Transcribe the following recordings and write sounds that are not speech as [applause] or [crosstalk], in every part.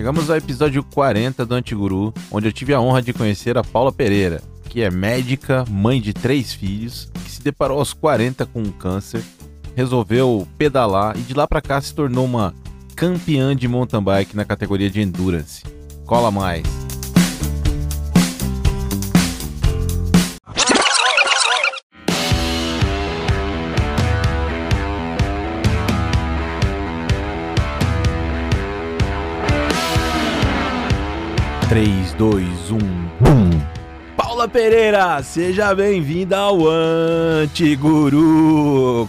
Chegamos ao episódio 40 do Antiguru, onde eu tive a honra de conhecer a Paula Pereira, que é médica, mãe de três filhos, que se deparou aos 40 com um câncer, resolveu pedalar e de lá para cá se tornou uma campeã de mountain bike na categoria de endurance. Cola mais! 3, 2, 1, BUM! Paula Pereira, seja bem-vinda ao Antiguru!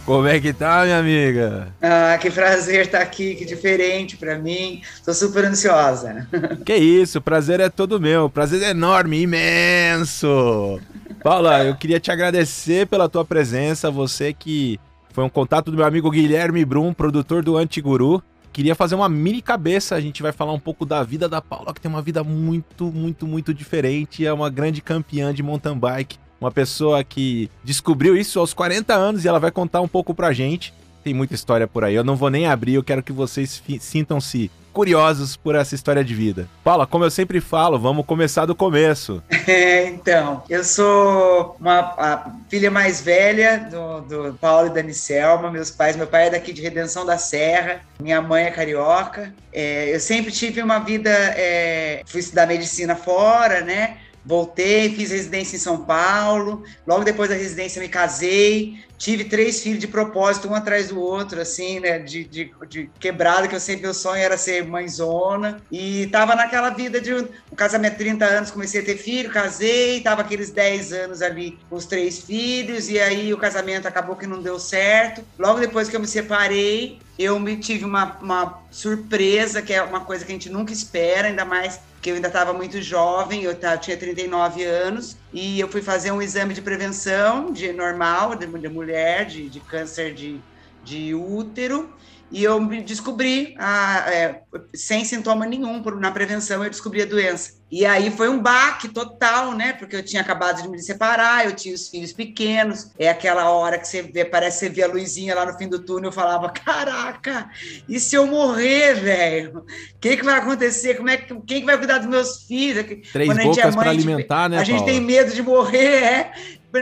Como é que tá, minha amiga? Ah, que prazer estar aqui, que diferente para mim. Tô super ansiosa. [laughs] Que isso, o prazer é todo meu, prazer é enorme, imenso! Paula, eu queria te agradecer pela tua presença, você que foi um contato do meu amigo Guilherme Brum, produtor do Antiguru. Queria fazer uma mini cabeça. A gente vai falar um pouco da vida da Paula, que tem uma vida muito, muito, muito diferente. É uma grande campeã de mountain bike. Uma pessoa que descobriu isso aos 40 anos e ela vai contar um pouco pra gente. Tem muita história por aí. Eu não vou nem abrir, eu quero que vocês sintam-se curiosos por essa história de vida. Paula, como eu sempre falo, vamos começar do começo. [laughs] É, então, eu sou uma filha mais velha do, do Paulo e da Anicelma, meus pais, meu pai é daqui de Redenção da Serra, minha mãe é carioca. É, eu sempre tive uma vida, é, fui estudar medicina fora, né? Voltei, fiz residência em São Paulo. Logo depois da residência, me casei. Tive três filhos de propósito, um atrás do outro, assim, né? De, de, de que eu sempre, meu sonho era ser mãezona. E tava naquela vida de um, casamento, 30 anos, comecei a ter filho, casei, tava aqueles 10 anos ali com os três filhos. E aí o casamento acabou que não deu certo. Logo depois que eu me separei, eu me tive uma, uma surpresa, que é uma coisa que a gente nunca espera, ainda mais que eu ainda estava muito jovem, eu, eu tinha 39 anos, e eu fui fazer um exame de prevenção de normal, de, de mulher, de, de câncer de, de útero, e eu me descobri, a, é, sem sintoma nenhum, na prevenção eu descobri a doença. E aí foi um baque total, né? Porque eu tinha acabado de me separar, eu tinha os filhos pequenos. É aquela hora que você vê, parece que você vê a luzinha lá no fim do túnel. Eu falava: Caraca, e se eu morrer, velho? O que, que vai acontecer? Como é que, quem que vai cuidar dos meus filhos? Três Quando bocas é para alimentar, né? A gente Paula? tem medo de morrer, é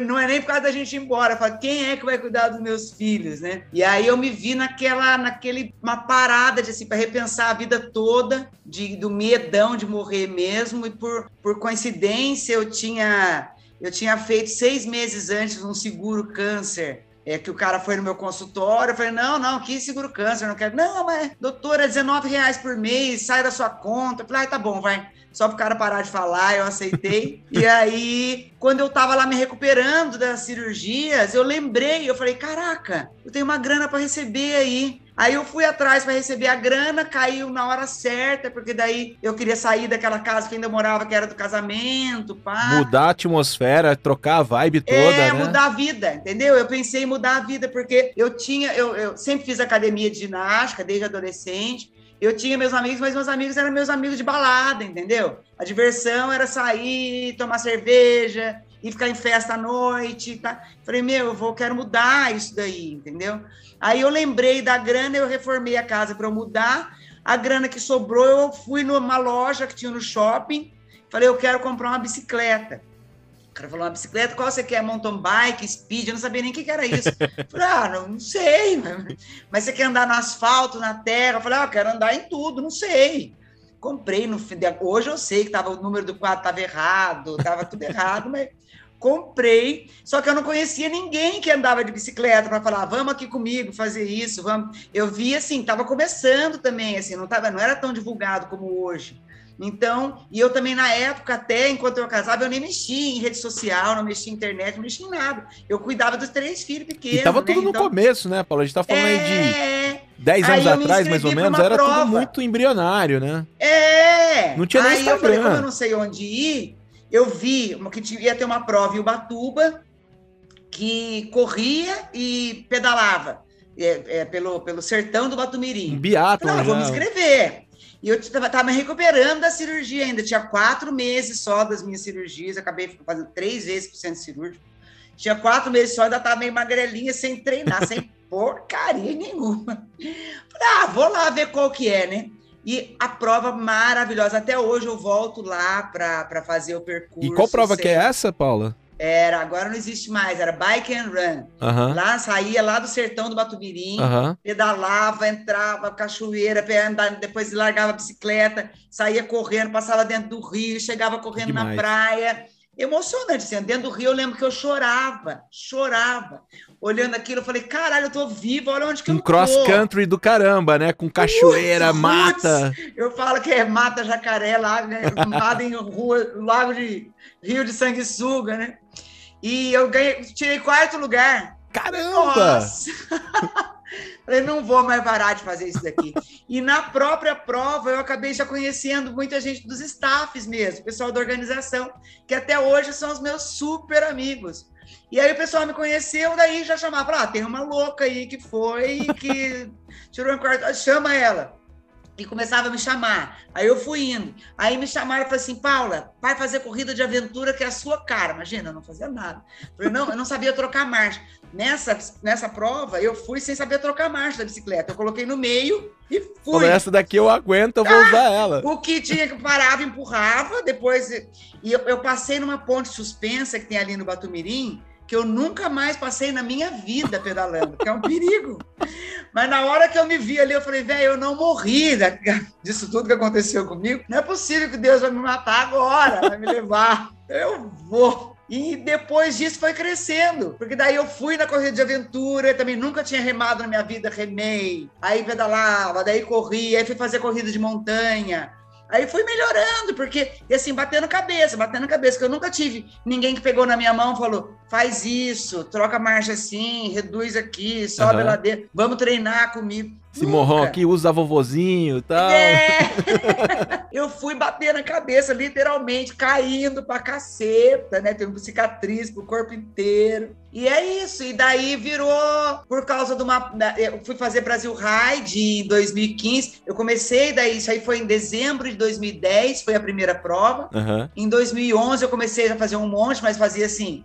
não é nem por causa da gente ir embora, fala, quem é que vai cuidar dos meus filhos, né? E aí eu me vi naquela, naquele, uma parada de assim, para repensar a vida toda, de, do medão de morrer mesmo, e por, por coincidência eu tinha, eu tinha feito seis meses antes um seguro câncer é que o cara foi no meu consultório, eu falei, não, não, que seguro câncer, não quero. Não, mas, doutora, 19 reais por mês, sai da sua conta. Eu falei, ah, tá bom, vai só para o cara parar de falar, eu aceitei. [laughs] e aí, quando eu estava lá me recuperando das cirurgias, eu lembrei, eu falei, caraca, eu tenho uma grana para receber aí. Aí eu fui atrás para receber a grana, caiu na hora certa, porque daí eu queria sair daquela casa que ainda morava, que era do casamento, pá. Mudar a atmosfera, trocar a vibe toda, é, né? mudar a vida, entendeu? Eu pensei em mudar a vida, porque eu tinha, eu, eu sempre fiz academia de ginástica desde adolescente, eu tinha meus amigos, mas meus amigos eram meus amigos de balada, entendeu? A diversão era sair, tomar cerveja e ficar em festa à noite, tá? Falei, meu, eu vou, quero mudar isso daí, entendeu? Aí eu lembrei da grana, eu reformei a casa para eu mudar. A grana que sobrou, eu fui numa loja que tinha no shopping, falei, eu quero comprar uma bicicleta cara falou, uma bicicleta, qual você quer? Mountain bike, speed? Eu não sabia nem o que, que era isso. falei, ah, não, não sei. [laughs] Mas você quer andar no asfalto, na terra? Eu falei, ah, eu quero andar em tudo, não sei. Comprei no Hoje eu sei que tava, o número do quadro estava errado, estava tudo errado, mas comprei. Só que eu não conhecia ninguém que andava de bicicleta para falar, vamos aqui comigo fazer isso, vamos. Eu vi assim, estava começando também, assim, não tava, não era tão divulgado como hoje. Então, e eu também, na época, até enquanto eu casava, eu nem mexia em rede social, não mexia em internet, não mexia em nada. Eu cuidava dos três filhos pequenos. E tava tudo né? no então, começo, né, Paulo? A gente tá falando é... aí de 10 anos atrás, mais ou menos, era prova. tudo muito embrionário, né? É! Não tinha nem Aí Instagram. eu falei, como eu não sei onde ir, eu vi que ia ter uma prova em Ubatuba, que corria e pedalava. É, é, pelo, pelo sertão do Batumirim. Biatlon, Não, vamos escrever. E eu estava me recuperando da cirurgia ainda. Tinha quatro meses só das minhas cirurgias. Acabei fazendo três vezes por centro cirúrgico. Tinha quatro meses só, ainda estava meio magrelinha, sem treinar, sem [laughs] porcaria nenhuma. Falei, ah, vou lá ver qual que é, né? E a prova maravilhosa. Até hoje eu volto lá para fazer o percurso. E qual prova que é essa, Paula? Era, agora não existe mais, era bike and run. Uhum. Lá saía lá do sertão do Batumirim, uhum. pedalava, entrava, cachoeira, depois largava a bicicleta, saía correndo, passava dentro do rio, chegava correndo Demais. na praia emocionante. Assim, dentro do Rio, eu lembro que eu chorava, chorava. Olhando aquilo, eu falei, caralho, eu tô vivo, olha onde que um eu tô. Um cross-country do caramba, né? Com cachoeira, mata. Eu falo que é mata jacaré lá, né? Mata em rua, lago de Rio de Sanguessuga, né? E eu ganhei, tirei quarto lugar. Caramba! Nossa! [laughs] Falei, não vou mais parar de fazer isso daqui. e na própria prova, eu acabei já conhecendo muita gente dos staffs mesmo, pessoal da organização, que até hoje são os meus super amigos. E aí o pessoal me conheceu, daí já chamava, ah, tem uma louca aí que foi, que tirou um quarto, chama ela e começava a me chamar. Aí eu fui indo. Aí me chamaram e falaram assim: Paula, vai fazer corrida de aventura que é a sua cara. Imagina, eu não fazia nada. Eu falei, não, eu não sabia trocar marcha. Nessa, nessa prova, eu fui sem saber trocar marcha da bicicleta. Eu coloquei no meio e fui. Falei, essa daqui eu aguento, eu vou ah, usar ela. O que tinha que parava, empurrava, depois. E eu, eu passei numa ponte suspensa que tem ali no Batumirim que eu nunca mais passei na minha vida pedalando, que é um perigo. Mas na hora que eu me vi ali, eu falei, velho, eu não morri [laughs] disso tudo que aconteceu comigo. Não é possível que Deus vai me matar agora, vai me levar. Eu vou. E depois disso foi crescendo, porque daí eu fui na corrida de aventura, também nunca tinha remado na minha vida, remei. Aí pedalava, daí corri, aí fui fazer corrida de montanha. Aí fui melhorando, porque, e assim, batendo cabeça, batendo cabeça, que eu nunca tive ninguém que pegou na minha mão e falou: faz isso, troca a marcha assim, reduz aqui, sobe uhum. a ladeira, vamos treinar comigo. Esse morrão aqui usa vovozinho e tal. É. [laughs] eu fui bater na cabeça, literalmente, caindo pra caceta, né? Tendo cicatriz pro corpo inteiro. E é isso. E daí virou por causa de uma. Eu fui fazer Brasil Ride em 2015. Eu comecei daí, isso aí foi em dezembro de 2010, foi a primeira prova. Uhum. Em 2011 eu comecei a fazer um monte, mas fazia assim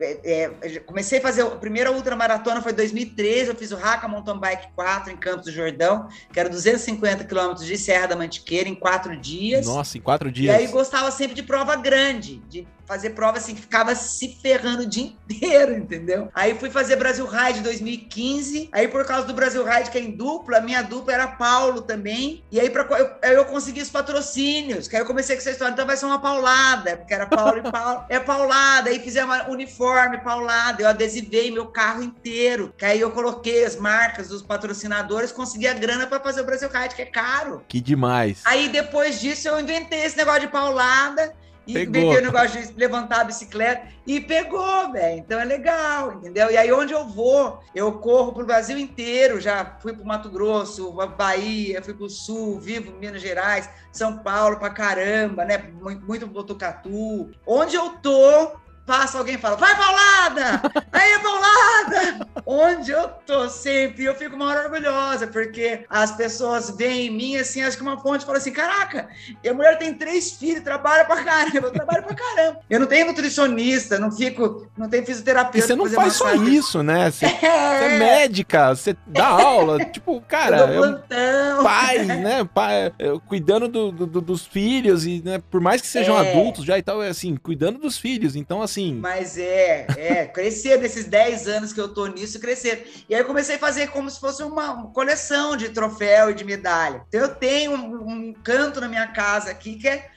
é, é comecei a fazer a primeira ultramaratona foi em 2013, eu fiz o Raca Mountain Bike 4 em Campos do Jordão, que era 250 quilômetros de Serra da Mantiqueira em quatro dias. Nossa, em quatro dias. E aí gostava sempre de prova grande, de fazer prova assim que ficava se ferrando o dia [laughs] inteiro, entendeu? Aí fui fazer Brasil Ride 2015. Aí por causa do Brasil Ride que é em dupla, minha dupla era Paulo também. E aí para eu, eu consegui os patrocínios, que aí eu comecei com essa história, então vai ser uma paulada, porque era Paulo e [laughs] Paulo. É paulada, aí fizemos uniforme paulada, eu adesivei meu carro inteiro. Que aí eu coloquei as marcas dos patrocinadores, consegui a grana para fazer o Brasil Ride, que é caro. Que demais. Aí depois disso eu inventei esse negócio de paulada e pegou. o negócio de levantar a bicicleta e pegou, velho. Então é legal, entendeu? E aí onde eu vou, eu corro pro Brasil inteiro. Já fui pro Mato Grosso, Bahia, fui pro Sul, vivo em Minas Gerais, São Paulo pra caramba, né? Muito, muito Botucatu. Onde eu tô, passa alguém e fala, vai paulada! Aí, paulada! Onde eu tô sempre, eu fico uma hora orgulhosa, porque as pessoas veem em mim assim, acho que uma fonte fala assim: caraca, a mulher tem três filhos, trabalha pra caramba, eu trabalho pra caramba. Eu não tenho nutricionista, não fico, não tenho fisioterapeuta. E você não faz só isso, né? Você [laughs] é... você é médica, você dá aula, [laughs] tipo, cara, eu plantão. pai, [laughs] né? Pai, cuidando do, do, dos filhos, e né, por mais que sejam é... adultos já e tal, é assim, cuidando dos filhos. Então, assim, assim. Mas é, é, crescer nesses 10 anos que eu tô nisso, crescer. E aí eu comecei a fazer como se fosse uma coleção de troféu e de medalha. Então eu tenho um, um canto na minha casa aqui que é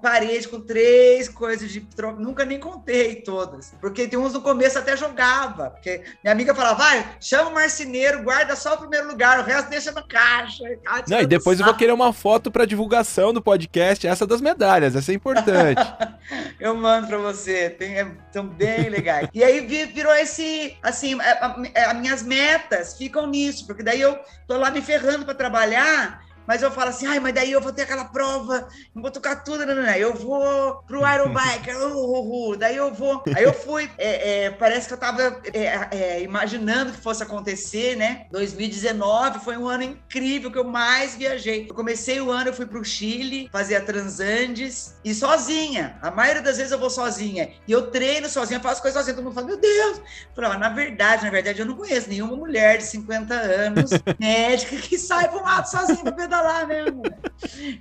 parede com três coisas de troca. Nunca nem contei todas. Porque tem uns no começo até jogava. Porque minha amiga falava, vai, chama o marceneiro, guarda só o primeiro lugar, o resto deixa no caixa. Não, e depois eu vou querer uma foto para divulgação do podcast, essa das medalhas, essa é importante. [laughs] eu mando para você, tem, é, são bem legais. e aí virou esse, assim, é, a, a, é, as minhas metas ficam nisso, porque daí eu tô lá me ferrando para trabalhar mas eu falo assim, ai, mas daí eu vou ter aquela prova em Botucatu, não, não, não. eu vou pro Aerobike, [laughs] uh, uh, uh, daí eu vou. Aí eu fui, é, é, parece que eu tava é, é imaginando que fosse acontecer, né? 2019 foi um ano incrível que eu mais viajei. Eu comecei o ano, eu fui pro Chile, fazer a Transandes e sozinha. A maioria das vezes eu vou sozinha. E eu treino sozinha, faço coisas sozinha. Todo mundo fala, meu Deus. Eu ah, na verdade, na verdade, eu não conheço nenhuma mulher de 50 anos, [laughs] médica, que sai pro mato sozinha pra pedalar falar mesmo.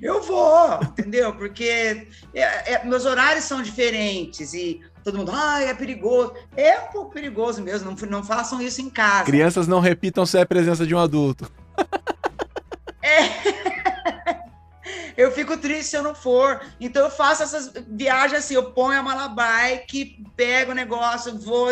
Eu vou, entendeu? Porque é, é, meus horários são diferentes e todo mundo, ah, é perigoso. É um pouco perigoso mesmo, não, não façam isso em casa. Crianças não repitam se é a presença de um adulto. É. eu fico triste se eu não for. Então eu faço essas viagens assim, eu ponho a mala bike, pego o negócio, vou,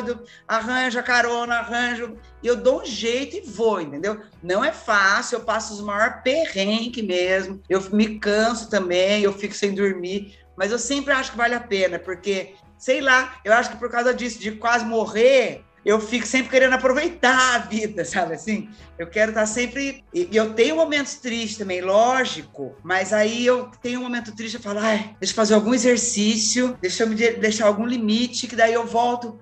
arranjo a carona, arranjo, e eu dou um jeito e vou, entendeu? Não é fácil, eu passo os maiores perrengues mesmo, eu me canso também, eu fico sem dormir, mas eu sempre acho que vale a pena, porque, sei lá, eu acho que por causa disso, de quase morrer, eu fico sempre querendo aproveitar a vida, sabe assim? Eu quero estar sempre. E eu tenho momentos tristes também, lógico, mas aí eu tenho um momento triste, eu falo, ai, deixa eu fazer algum exercício, deixa eu me deixar algum limite, que daí eu volto.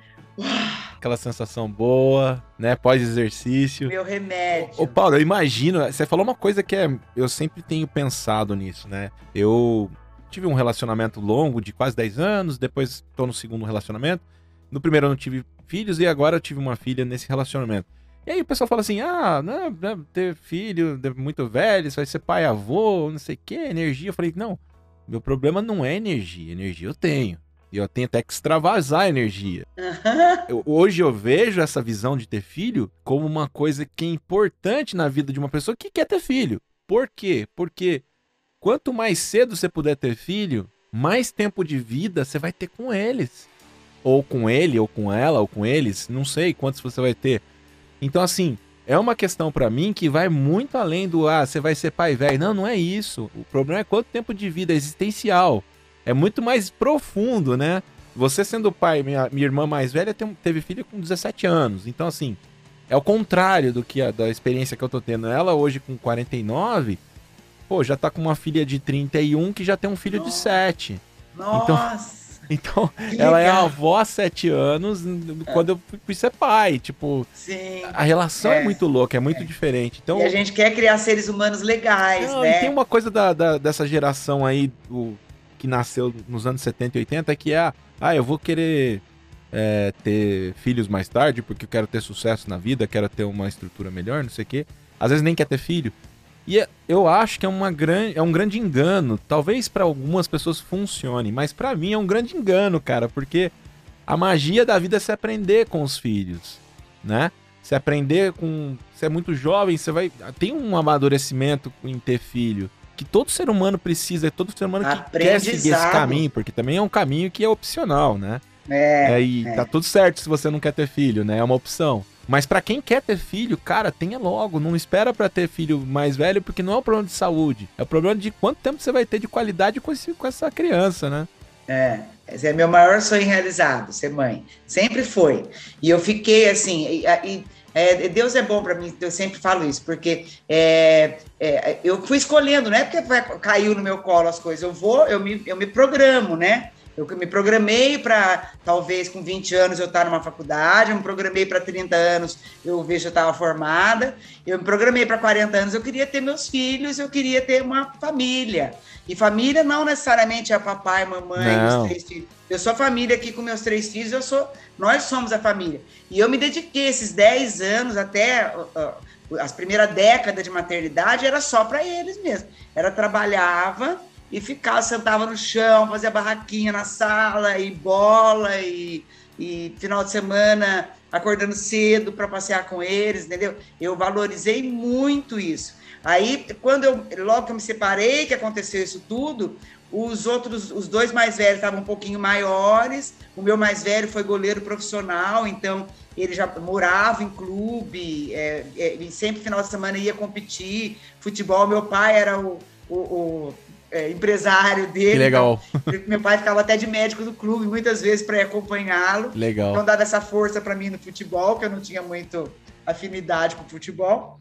Aquela sensação boa, né? Pós-exercício. Meu remédio. Ô, Paulo, eu imagino. Você falou uma coisa que é. Eu sempre tenho pensado nisso, né? Eu tive um relacionamento longo de quase 10 anos, depois estou no segundo relacionamento. No primeiro eu não tive filhos e agora eu tive uma filha nesse relacionamento. E aí o pessoal fala assim: ah, não, não ter filho muito velho, você vai ser pai, avô, não sei o que, energia. Eu falei: não, meu problema não é energia, energia eu tenho. E eu tenho até que extravasar energia. [laughs] Eu, hoje eu vejo essa visão de ter filho como uma coisa que é importante na vida de uma pessoa que quer ter filho. Por quê? Porque quanto mais cedo você puder ter filho, mais tempo de vida você vai ter com eles ou com ele, ou com ela, ou com eles, não sei quantos você vai ter. Então, assim, é uma questão para mim que vai muito além do ah, você vai ser pai velho. Não, não é isso. O problema é quanto tempo de vida existencial. É muito mais profundo, né? Você sendo pai, minha, minha irmã mais velha teve filho com 17 anos. Então, assim, é o contrário do que a, da experiência que eu tô tendo. Ela hoje com 49, pô, já tá com uma filha de 31 que já tem um filho Nossa. de 7. Nossa! Então, então, ela é avó há sete anos quando eu fui ser pai. Tipo, Sim, a relação é, é muito louca, é muito é. diferente. Então, e a gente quer criar seres humanos legais, não, né? E tem uma coisa da, da, dessa geração aí o, que nasceu nos anos 70 e 80 que é, ah, eu vou querer é, ter filhos mais tarde porque eu quero ter sucesso na vida, quero ter uma estrutura melhor, não sei o quê. Às vezes nem quer ter filho. E é, eu acho que é, uma gran... é um grande engano. Talvez para algumas pessoas funcione, mas para mim é um grande engano, cara, porque a magia da vida é se aprender com os filhos, né? Se aprender com. Você é muito jovem, você vai. Tem um amadurecimento em ter filho. Que todo ser humano precisa, todo ser humano que quer seguir esse caminho, porque também é um caminho que é opcional, né? É. é e é. tá tudo certo se você não quer ter filho, né? É uma opção. Mas para quem quer ter filho, cara, tenha logo. Não espera para ter filho mais velho, porque não é um problema de saúde. É o problema de quanto tempo você vai ter de qualidade com, esse, com essa criança, né? É, esse é meu maior sonho realizado, ser mãe. Sempre foi. E eu fiquei assim, e, e é, Deus é bom para mim, eu sempre falo isso, porque é, é, eu fui escolhendo, não é porque caiu no meu colo as coisas, eu vou, eu me, eu me programo, né? Eu me programei para, talvez com 20 anos eu estar numa faculdade, eu me programei para 30 anos eu vejo eu estava formada, eu me programei para 40 anos eu queria ter meus filhos, eu queria ter uma família. E família não necessariamente é papai, mamãe, não. os três filhos. Eu sou família aqui com meus três filhos, eu sou, nós somos a família. E eu me dediquei esses 10 anos até uh, as primeiras décadas de maternidade era só para eles mesmo. Era trabalhava e ficava, sentava no chão, fazia barraquinha na sala, e bola, e, e final de semana acordando cedo para passear com eles, entendeu? Eu valorizei muito isso. Aí, quando eu, logo que eu me separei, que aconteceu isso tudo, os outros, os dois mais velhos estavam um pouquinho maiores. O meu mais velho foi goleiro profissional, então ele já morava em clube, é, é, sempre final de semana ia competir futebol. Meu pai era o, o, o é, empresário dele. Que legal. Então, [laughs] meu pai ficava até de médico do clube muitas vezes para acompanhá-lo. Legal. Então dava essa força para mim no futebol, que eu não tinha muito afinidade com futebol.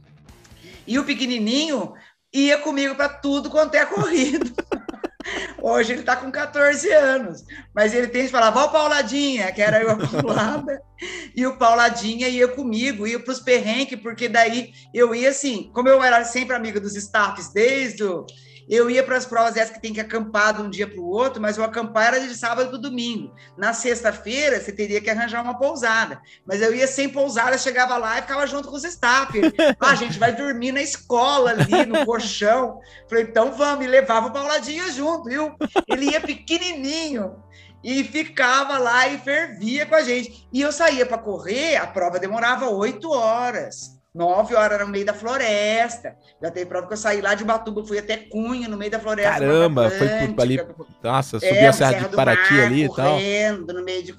E o pequenininho ia comigo para tudo quanto é corrido. [laughs] Hoje ele está com 14 anos, mas ele tem que falar, vó Pauladinha, que era eu a Paulada, [laughs] e o Pauladinha ia comigo, ia para os perrenques, porque daí eu ia assim, como eu era sempre amiga dos staffs desde o Eu ia para as provas essas que tem que acampar de um dia para o outro, mas o acampar era de sábado para domingo. Na sexta-feira, você teria que arranjar uma pousada. Mas eu ia sem pousada, chegava lá e ficava junto com os staff. [laughs] Ah, a gente vai dormir na escola ali, no colchão. Falei, então vamos. E levava o Pauladinho junto, viu? Ele ia pequenininho e ficava lá e fervia com a gente. E eu saía para correr, a prova demorava oito horas. Nove horas no meio da floresta. Já teve prova que eu saí lá de Batuba, fui até Cunha, no meio da floresta. Caramba, foi ali. Nossa, subiu é, a Serra, Serra de Paraty Mar, ali e tal. Correndo no meio de.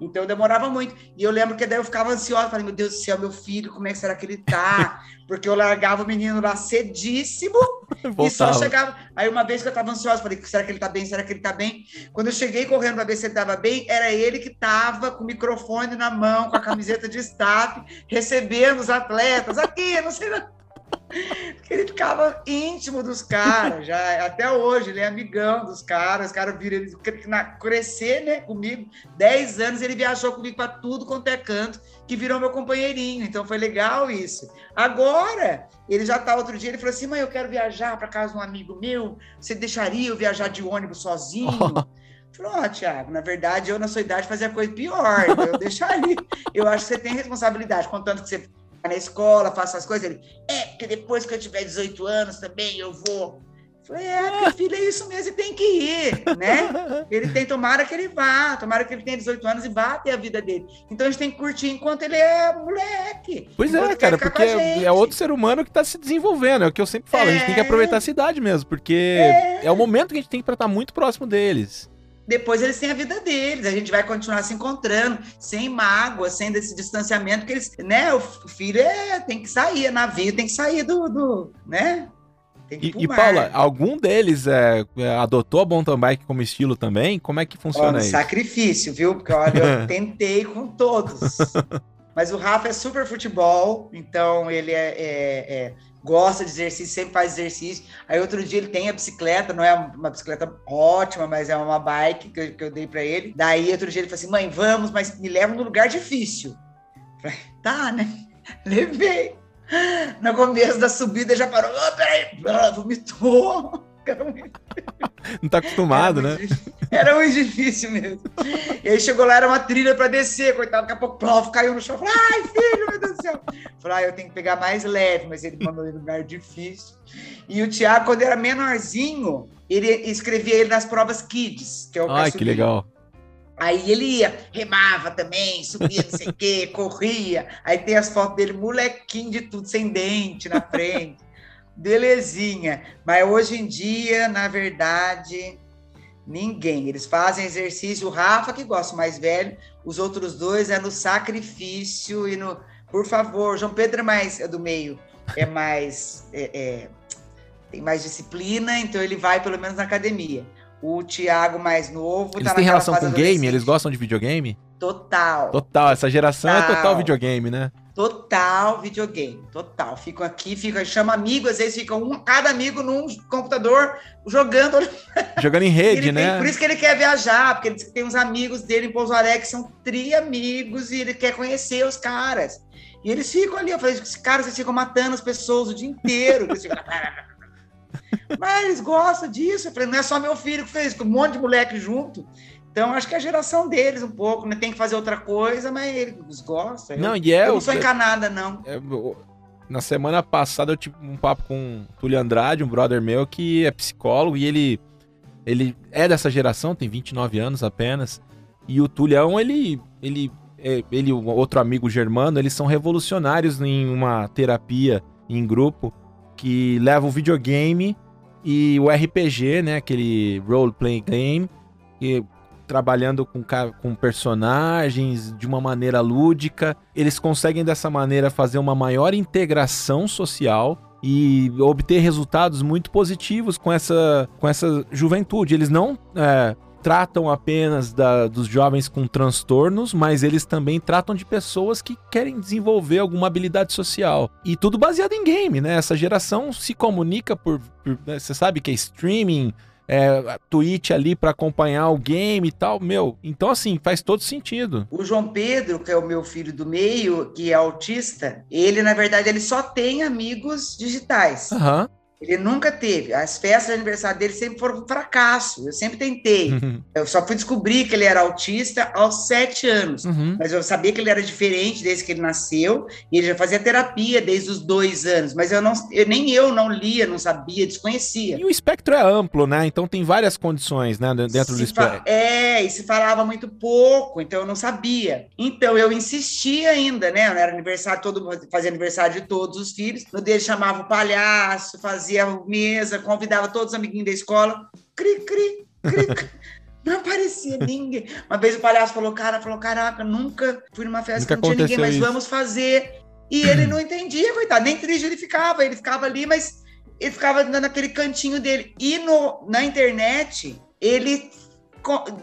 Então demorava muito. E eu lembro que daí eu ficava ansiosa, falei, meu Deus do céu, meu filho, como é que será que ele tá? [laughs] Porque eu largava o menino lá cedíssimo [laughs] e só chegava. Aí uma vez que eu tava ansiosa, falei, será que ele tá bem? Será que ele tá bem? Quando eu cheguei correndo para ver se ele tava bem, era ele que tava com o microfone na mão, com a camiseta de staff, recebendo os atletas. Aqui, não sei. [laughs] porque ele ficava íntimo dos caras, já até hoje, ele é amigão dos caras, os caras viram ele crescer né, comigo. Dez anos ele viajou comigo para tudo quanto é canto, que virou meu companheirinho, então foi legal isso. Agora, ele já tá outro dia, ele falou assim: mãe, eu quero viajar para casa de um amigo meu, você deixaria eu viajar de ônibus sozinho? [laughs] Falou, ó, oh, Tiago, na verdade, eu na sua idade fazia coisa pior, então eu deixaria. Eu acho que você tem responsabilidade, contanto que você na escola, faço as coisas. Ele, é, porque depois que eu tiver 18 anos também eu vou. Falei, é, meu filho, é isso mesmo, e tem que ir, né? [laughs] Ele tem, tomara que ele vá, tomara que ele tenha 18 anos e vá ter a vida dele. Então a gente tem que curtir enquanto ele é moleque. Pois é, cara, porque é outro ser humano que tá se desenvolvendo, é o que eu sempre falo, é... a gente tem que é. aproveitar a cidade mesmo, porque é, é o momento que a gente tem para estar muito próximo deles depois eles têm a vida deles, a gente vai continuar se encontrando, sem mágoa, sem esse distanciamento, que eles, né, o filho é, tem que sair, é navio tem que sair do, do né? E, e, Paula, algum deles é, é, adotou a mountain bike como estilo também? Como é que funciona olha, isso? Sacrifício, viu? Porque olha, eu [laughs] tentei com todos. [laughs] Mas o Rafa é super futebol, então ele é, é, é gosta de exercício, sempre faz exercício. Aí outro dia ele tem a bicicleta, não é uma bicicleta ótima, mas é uma bike que eu, que eu dei para ele. Daí outro dia ele falou assim: mãe, vamos, mas me leva num lugar difícil. falei, tá, né? [laughs] Levei. No começo da subida já parou, oh, peraí, vomitou. [laughs] Não tá acostumado, era né? Difícil. Era muito difícil mesmo. E aí chegou lá, era uma trilha para descer, coitado, daqui a pouco plof, caiu no chão. Falei, ai, filho, meu Deus do céu. Falei, ah, eu tenho que pegar mais leve, mas ele mandou em lugar difícil. E o Thiago, quando era menorzinho, ele escrevia ele nas provas Kids, que é o Ai, que legal. Aí ele ia, remava também, subia não sei o quê, [laughs] corria. Aí tem as fotos dele, molequinho de tudo, sem dente na frente. Belezinha. Mas hoje em dia, na verdade, ninguém. Eles fazem exercício. O Rafa, que gosta mais velho, os outros dois é no sacrifício e no. Por favor, João Pedro é mais é do meio, é mais. É, é, tem mais disciplina, então ele vai pelo menos na academia. O Thiago, mais novo. Eles tá têm relação com game? Eles gostam de videogame? Total. Total. Essa geração total. é total videogame, né? Total videogame, total. Ficam aqui, ficam, chama amigo, às vezes ficam um, cada amigo num computador jogando. Jogando em [laughs] rede, né? Por isso que ele quer viajar, porque ele tem uns amigos dele em Pouso Alegre que são tri-amigos e ele quer conhecer os caras. E eles ficam ali, eu falei, esses caras ficam matando as pessoas o dia inteiro. [laughs] Mas eles gostam disso. Eu falei, não é só meu filho que fez, com um monte de moleque junto. Então, acho que é a geração deles um pouco, né? Tem que fazer outra coisa, mas eles gostam. Não, eu, e é, eu não sou encanada, não. É, na semana passada eu tive um papo com o Túlio Andrade, um brother meu, que é psicólogo, e ele, ele é dessa geração, tem 29 anos apenas. E o Tulhão, ele, ele, é, ele, o outro amigo germano, eles são revolucionários em uma terapia em grupo que leva o videogame e o RPG, né? Aquele role-playing game, que trabalhando com, com personagens de uma maneira lúdica. Eles conseguem dessa maneira fazer uma maior integração social e obter resultados muito positivos com essa, com essa juventude. Eles não é, tratam apenas da, dos jovens com transtornos, mas eles também tratam de pessoas que querem desenvolver alguma habilidade social. E tudo baseado em game, né? Essa geração se comunica por. por né? Você sabe que é streaming é, Twitch ali para acompanhar o game e tal, meu. Então, assim, faz todo sentido. O João Pedro, que é o meu filho do meio, que é autista, ele, na verdade, ele só tem amigos digitais. Aham. Uhum. Ele nunca teve. As festas de aniversário dele sempre foram um fracasso. Eu sempre tentei. Uhum. Eu só fui descobrir que ele era autista aos sete anos. Uhum. Mas eu sabia que ele era diferente desde que ele nasceu. E ele já fazia terapia desde os dois anos. Mas eu não, eu, nem eu não lia, não sabia, desconhecia. E o espectro é amplo, né? Então tem várias condições, né, dentro se do espectro. É, e se falava muito pouco, então eu não sabia. Então eu insistia ainda, né? Era aniversário, todo fazia aniversário de todos os filhos. No dele chamava o palhaço, fazia fazia mesa, convidava todos os amiguinhos da escola. Cri, cri, cri. [laughs] Não aparecia ninguém. Uma vez o palhaço falou, cara, falou, caraca, nunca fui numa festa nunca que não tinha ninguém, mas isso. vamos fazer. E ele [clears throat] não entendia, coitado, nem triste ele ficava, ele ficava ali, mas ele ficava naquele cantinho dele. E no, na internet, ele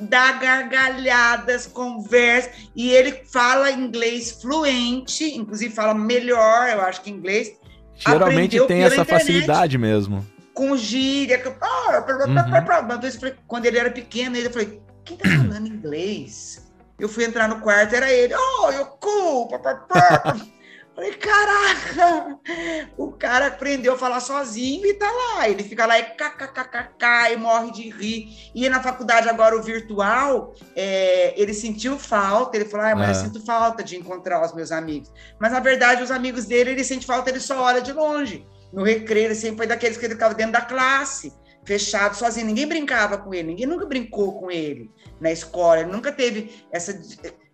dá gargalhadas, conversa, e ele fala inglês fluente, inclusive fala melhor, eu acho que inglês, Geralmente tem essa internet, facilidade mesmo. Com gíria. Uhum. Uma vez falei, quando ele era pequeno, ele falei, quem tá falando [clears throat] inglês? Eu fui entrar no quarto, era ele. Oh, eu cool. [laughs] Falei, caraca! O cara aprendeu a falar sozinho e tá lá. Ele fica lá e kkkk e morre de rir. E na faculdade, agora, o virtual, é, ele sentiu falta. Ele falou, ah, mas é. eu sinto falta de encontrar os meus amigos. Mas, na verdade, os amigos dele, ele sente falta, ele só olha de longe. No recreio, ele sempre foi daqueles que ele ficava dentro da classe, fechado, sozinho. Ninguém brincava com ele, ninguém nunca brincou com ele na escola. Ele nunca teve essa,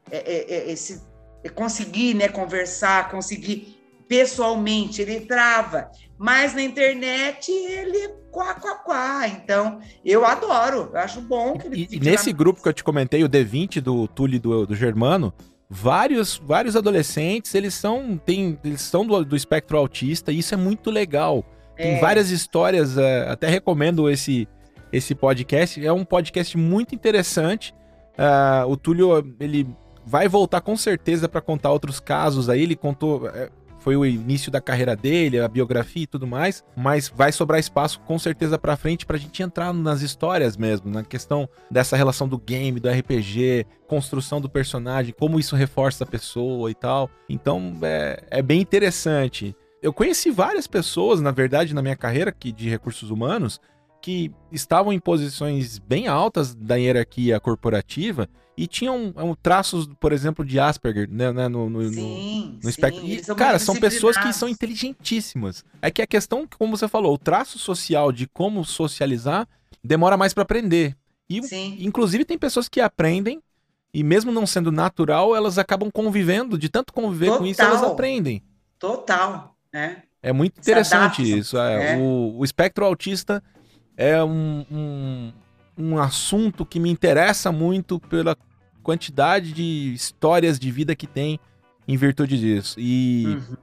é, é, é esse conseguir né, conversar, conseguir pessoalmente, ele trava. Mas na internet ele quá, quá, quá. Então, eu adoro, eu acho bom que ele. E, nesse grupo que eu te comentei, o D20 do Túlio do, do Germano, vários, vários adolescentes, eles são, tem, eles são do, do espectro autista, e isso é muito legal. Tem é. várias histórias, é, até recomendo esse, esse podcast. É um podcast muito interessante. Uh, o Túlio, ele vai voltar com certeza para contar outros casos aí. Ele contou. É, foi o início da carreira dele, a biografia e tudo mais, mas vai sobrar espaço com certeza para frente pra gente entrar nas histórias mesmo, na questão dessa relação do game, do RPG, construção do personagem, como isso reforça a pessoa e tal. Então é, é bem interessante. Eu conheci várias pessoas, na verdade, na minha carreira que, de recursos humanos, que estavam em posições bem altas da hierarquia corporativa e tinham um, traços, por exemplo, de Asperger, né, né no, no, sim, no, no espectro. E, cara, são pessoas que são inteligentíssimas. É que a questão, como você falou, o traço social de como socializar demora mais para aprender. E, sim. inclusive, tem pessoas que aprendem e mesmo não sendo natural, elas acabam convivendo, de tanto conviver Total. com isso, elas aprendem. Total, né? É muito interessante isso. É, é. O, o espectro autista é um, um, um assunto que me interessa muito pela quantidade de histórias de vida que tem em virtude disso. E, uhum.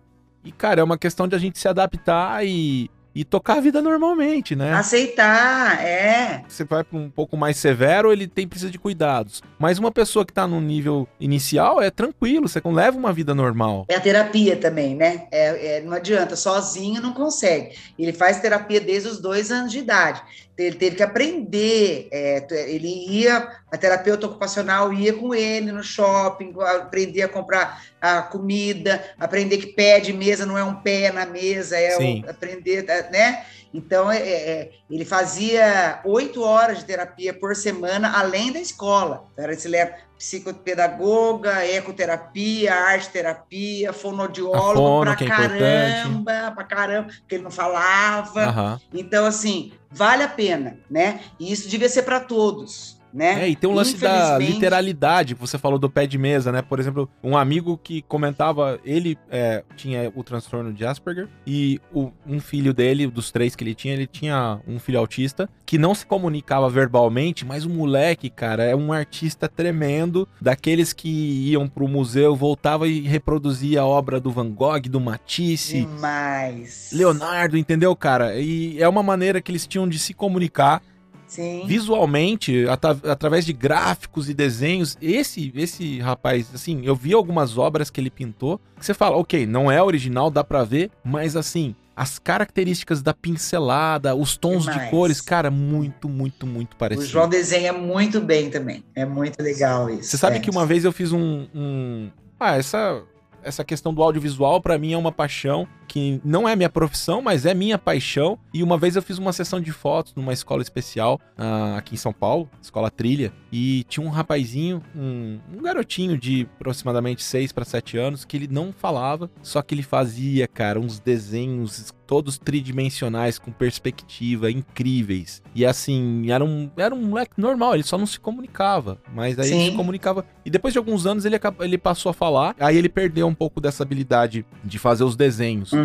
e cara, é uma questão de a gente se adaptar e e tocar a vida normalmente, né? Aceitar, é. Você vai para um pouco mais severo, ele tem precisa de cuidados. Mas uma pessoa que está no nível inicial é tranquilo, você leva uma vida normal. É a terapia também, né? É, é, não adianta, sozinho não consegue. Ele faz terapia desde os dois anos de idade. Ele teve que aprender. É, ele ia, a terapeuta ocupacional ia com ele no shopping, aprender a comprar a comida, aprender que pé de mesa não é um pé na mesa, é um, aprender, né? Então, é, é, é, ele fazia oito horas de terapia por semana, além da escola. Então, era, se leva psicopedagoga, ecoterapia, arte-terapia, fonodiólogo pra é caramba, pra caramba, porque ele não falava. Uhum. Então, assim, vale a pena, né? E isso devia ser para todos né? É, e tem um lance da literalidade, você falou do pé de mesa, né? Por exemplo, um amigo que comentava, ele é, tinha o transtorno de Asperger e o, um filho dele, dos três que ele tinha, ele tinha um filho autista que não se comunicava verbalmente, mas o moleque, cara, é um artista tremendo, daqueles que iam pro museu, voltava e reproduzia a obra do Van Gogh, do Matisse. Demais. Leonardo, entendeu, cara? E é uma maneira que eles tinham de se comunicar Sim. visualmente, at através de gráficos e desenhos. Esse esse rapaz, assim, eu vi algumas obras que ele pintou, que você fala, ok, não é original, dá pra ver, mas assim, as características da pincelada, os tons Demais. de cores, cara, muito, muito, muito parecido. O João desenha muito bem também. É muito legal isso. Você sabe é. que uma vez eu fiz um, um... Ah, essa essa questão do audiovisual para mim é uma paixão que não é minha profissão, mas é minha paixão. E uma vez eu fiz uma sessão de fotos numa escola especial uh, aqui em São Paulo, escola Trilha, e tinha um rapazinho, um, um garotinho de aproximadamente 6 para 7 anos, que ele não falava, só que ele fazia, cara, uns desenhos todos tridimensionais, com perspectiva, incríveis. E assim, era um, era um moleque normal, ele só não se comunicava. Mas aí Sim. ele se comunicava. E depois de alguns anos ele, ele passou a falar. Aí ele perdeu um pouco dessa habilidade de fazer os desenhos. Uhum.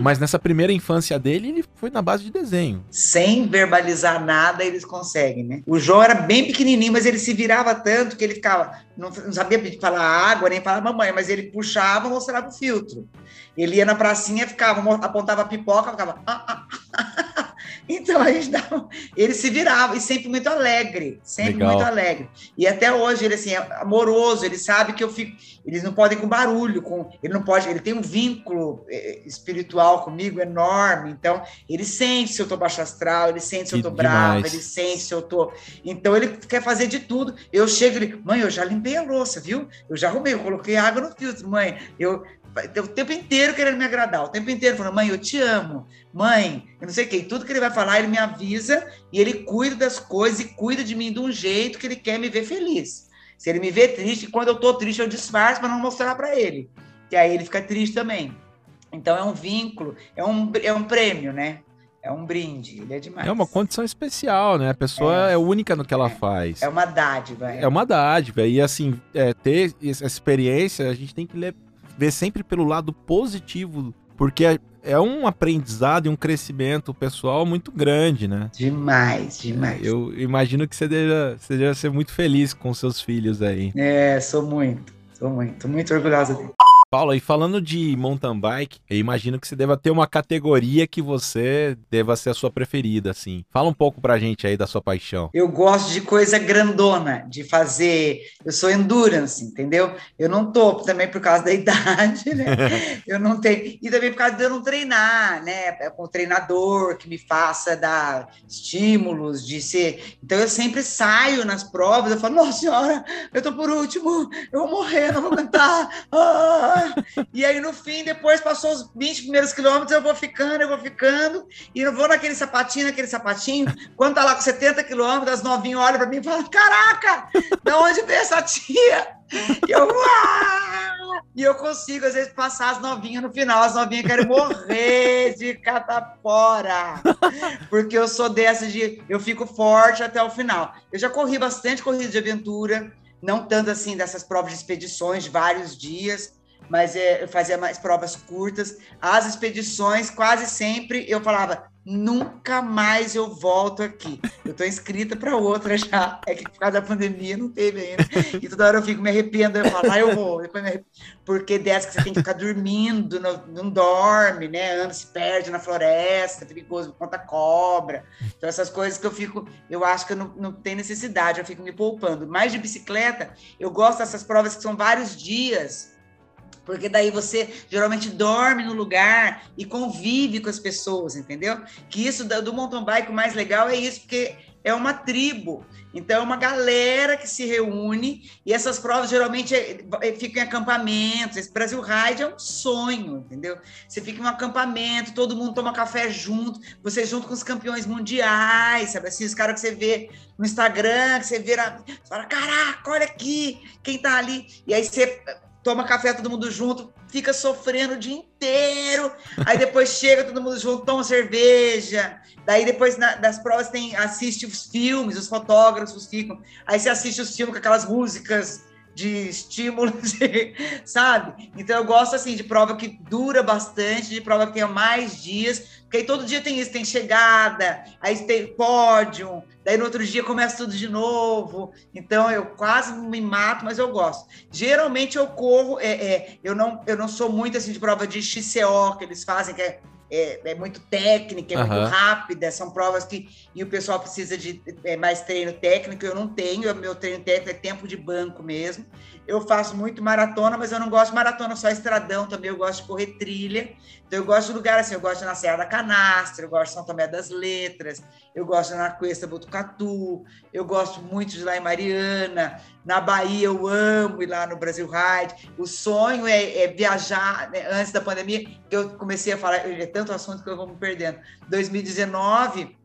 Mas nessa primeira infância dele, ele foi na base de desenho. Sem verbalizar nada, eles conseguem, né? O João era bem pequenininho, mas ele se virava tanto que ele ficava. Não, não sabia falar água, nem falar mamãe, mas ele puxava e mostrava o filtro. Ele ia na pracinha, ficava, apontava a pipoca, ficava. Ah, ah, ah, então a gente dava, ele se virava e sempre muito alegre, sempre Legal. muito alegre. E até hoje ele assim é amoroso, ele sabe que eu fico, eles não podem com barulho, com ele não pode, ele tem um vínculo é, espiritual comigo enorme. Então ele sente se eu tô baixo astral, ele sente se eu tô bravo, ele sente se eu tô. Então ele quer fazer de tudo. Eu chego e ele, mãe, eu já limpei a louça, viu? Eu já arrumei, eu coloquei água no filtro, mãe. Eu o tempo inteiro querendo me agradar, o tempo inteiro falando, mãe, eu te amo, mãe, eu não sei o que, tudo que ele vai falar, ele me avisa e ele cuida das coisas e cuida de mim de um jeito que ele quer me ver feliz. Se ele me vê triste, quando eu tô triste, eu disfarço para não mostrar para ele, que aí ele fica triste também. Então é um vínculo, é um, é um prêmio, né? É um brinde, ele é demais. É uma condição especial, né? A pessoa é, é única no que ela é, faz. É uma dádiva. É, é uma dádiva. E assim, é, ter essa experiência, a gente tem que ler ver sempre pelo lado positivo, porque é, é um aprendizado e um crescimento pessoal muito grande, né? Demais, demais. Eu imagino que você deve, você deve ser muito feliz com seus filhos aí. É, sou muito, sou muito, muito orgulhosa dele. Paula, e falando de mountain bike, eu imagino que você deva ter uma categoria que você deva ser a sua preferida, assim. Fala um pouco pra gente aí da sua paixão. Eu gosto de coisa grandona, de fazer. Eu sou endurance, entendeu? Eu não tô também por causa da [laughs] idade, né? [laughs] eu não tenho. E também por causa de eu não treinar, né? É com um treinador que me faça dar estímulos, de ser. Então eu sempre saio nas provas, eu falo, nossa senhora, eu tô por último, eu vou morrer, não vou aguentar. [laughs] Ah! E aí, no fim, depois passou os 20 primeiros quilômetros, eu vou ficando, eu vou ficando, e eu vou naquele sapatinho, naquele sapatinho. Quando tá lá com 70 quilômetros, as novinhas olham para mim e falam: Caraca, de onde veio essa tia? E eu, Uau! E eu consigo, às vezes, passar as novinhas no final. As novinhas querem morrer de catapora. Porque eu sou dessa de. Eu fico forte até o final. Eu já corri bastante corrida de aventura, não tanto assim dessas provas de expedições de vários dias mas é, eu fazia mais provas curtas. As expedições, quase sempre eu falava, nunca mais eu volto aqui. Eu estou inscrita para outra já. É que por causa da pandemia não teve ainda. E toda hora eu fico me arrependo, eu falo, ah, eu vou. Depois me Porque dessa que você tem que ficar dormindo, não, não dorme, né? Anda, se perde na floresta, perigoso, conta cobra. Então, essas coisas que eu fico, eu acho que eu não, não tem necessidade, eu fico me poupando. Mas de bicicleta, eu gosto dessas provas que são vários dias porque daí você geralmente dorme no lugar e convive com as pessoas, entendeu? Que isso do mountain bike o mais legal é isso, porque é uma tribo. Então, é uma galera que se reúne e essas provas geralmente é, é, ficam em acampamentos. Esse Brasil Ride é um sonho, entendeu? Você fica em um acampamento, todo mundo toma café junto, você junto com os campeões mundiais, sabe assim? Os caras que você vê no Instagram, que você vê, você fala, caraca, olha aqui, quem tá ali. E aí você toma café todo mundo junto, fica sofrendo o dia inteiro. Aí depois [laughs] chega todo mundo junto, toma cerveja. Daí depois na, das provas tem assiste os filmes, os fotógrafos ficam. Aí você assiste os filmes com aquelas músicas de estímulos, [laughs] sabe? Então eu gosto assim de prova que dura bastante, de prova que tenha mais dias, porque aí todo dia tem isso, tem chegada, aí tem pódio, daí no outro dia começa tudo de novo. Então eu quase me mato, mas eu gosto. Geralmente eu corro, é, é, eu não eu não sou muito assim de prova de XCO que eles fazem, que é é, é muito técnica, é uhum. muito rápida, são provas que e o pessoal precisa de é, mais treino técnico, eu não tenho, meu treino técnico é tempo de banco mesmo. Eu faço muito maratona, mas eu não gosto de maratona só estradão também, eu gosto de correr trilha. Então eu gosto de lugar assim, eu gosto na Serra da Canastra, eu gosto de São Tomé das Letras, eu gosto na Cuesta Botucatu, eu gosto muito de lá em Mariana, na Bahia eu amo ir lá no Brasil Ride. O sonho é, é viajar, né? antes da pandemia, eu comecei a falar, é tanto assunto que eu vou me perdendo. 2019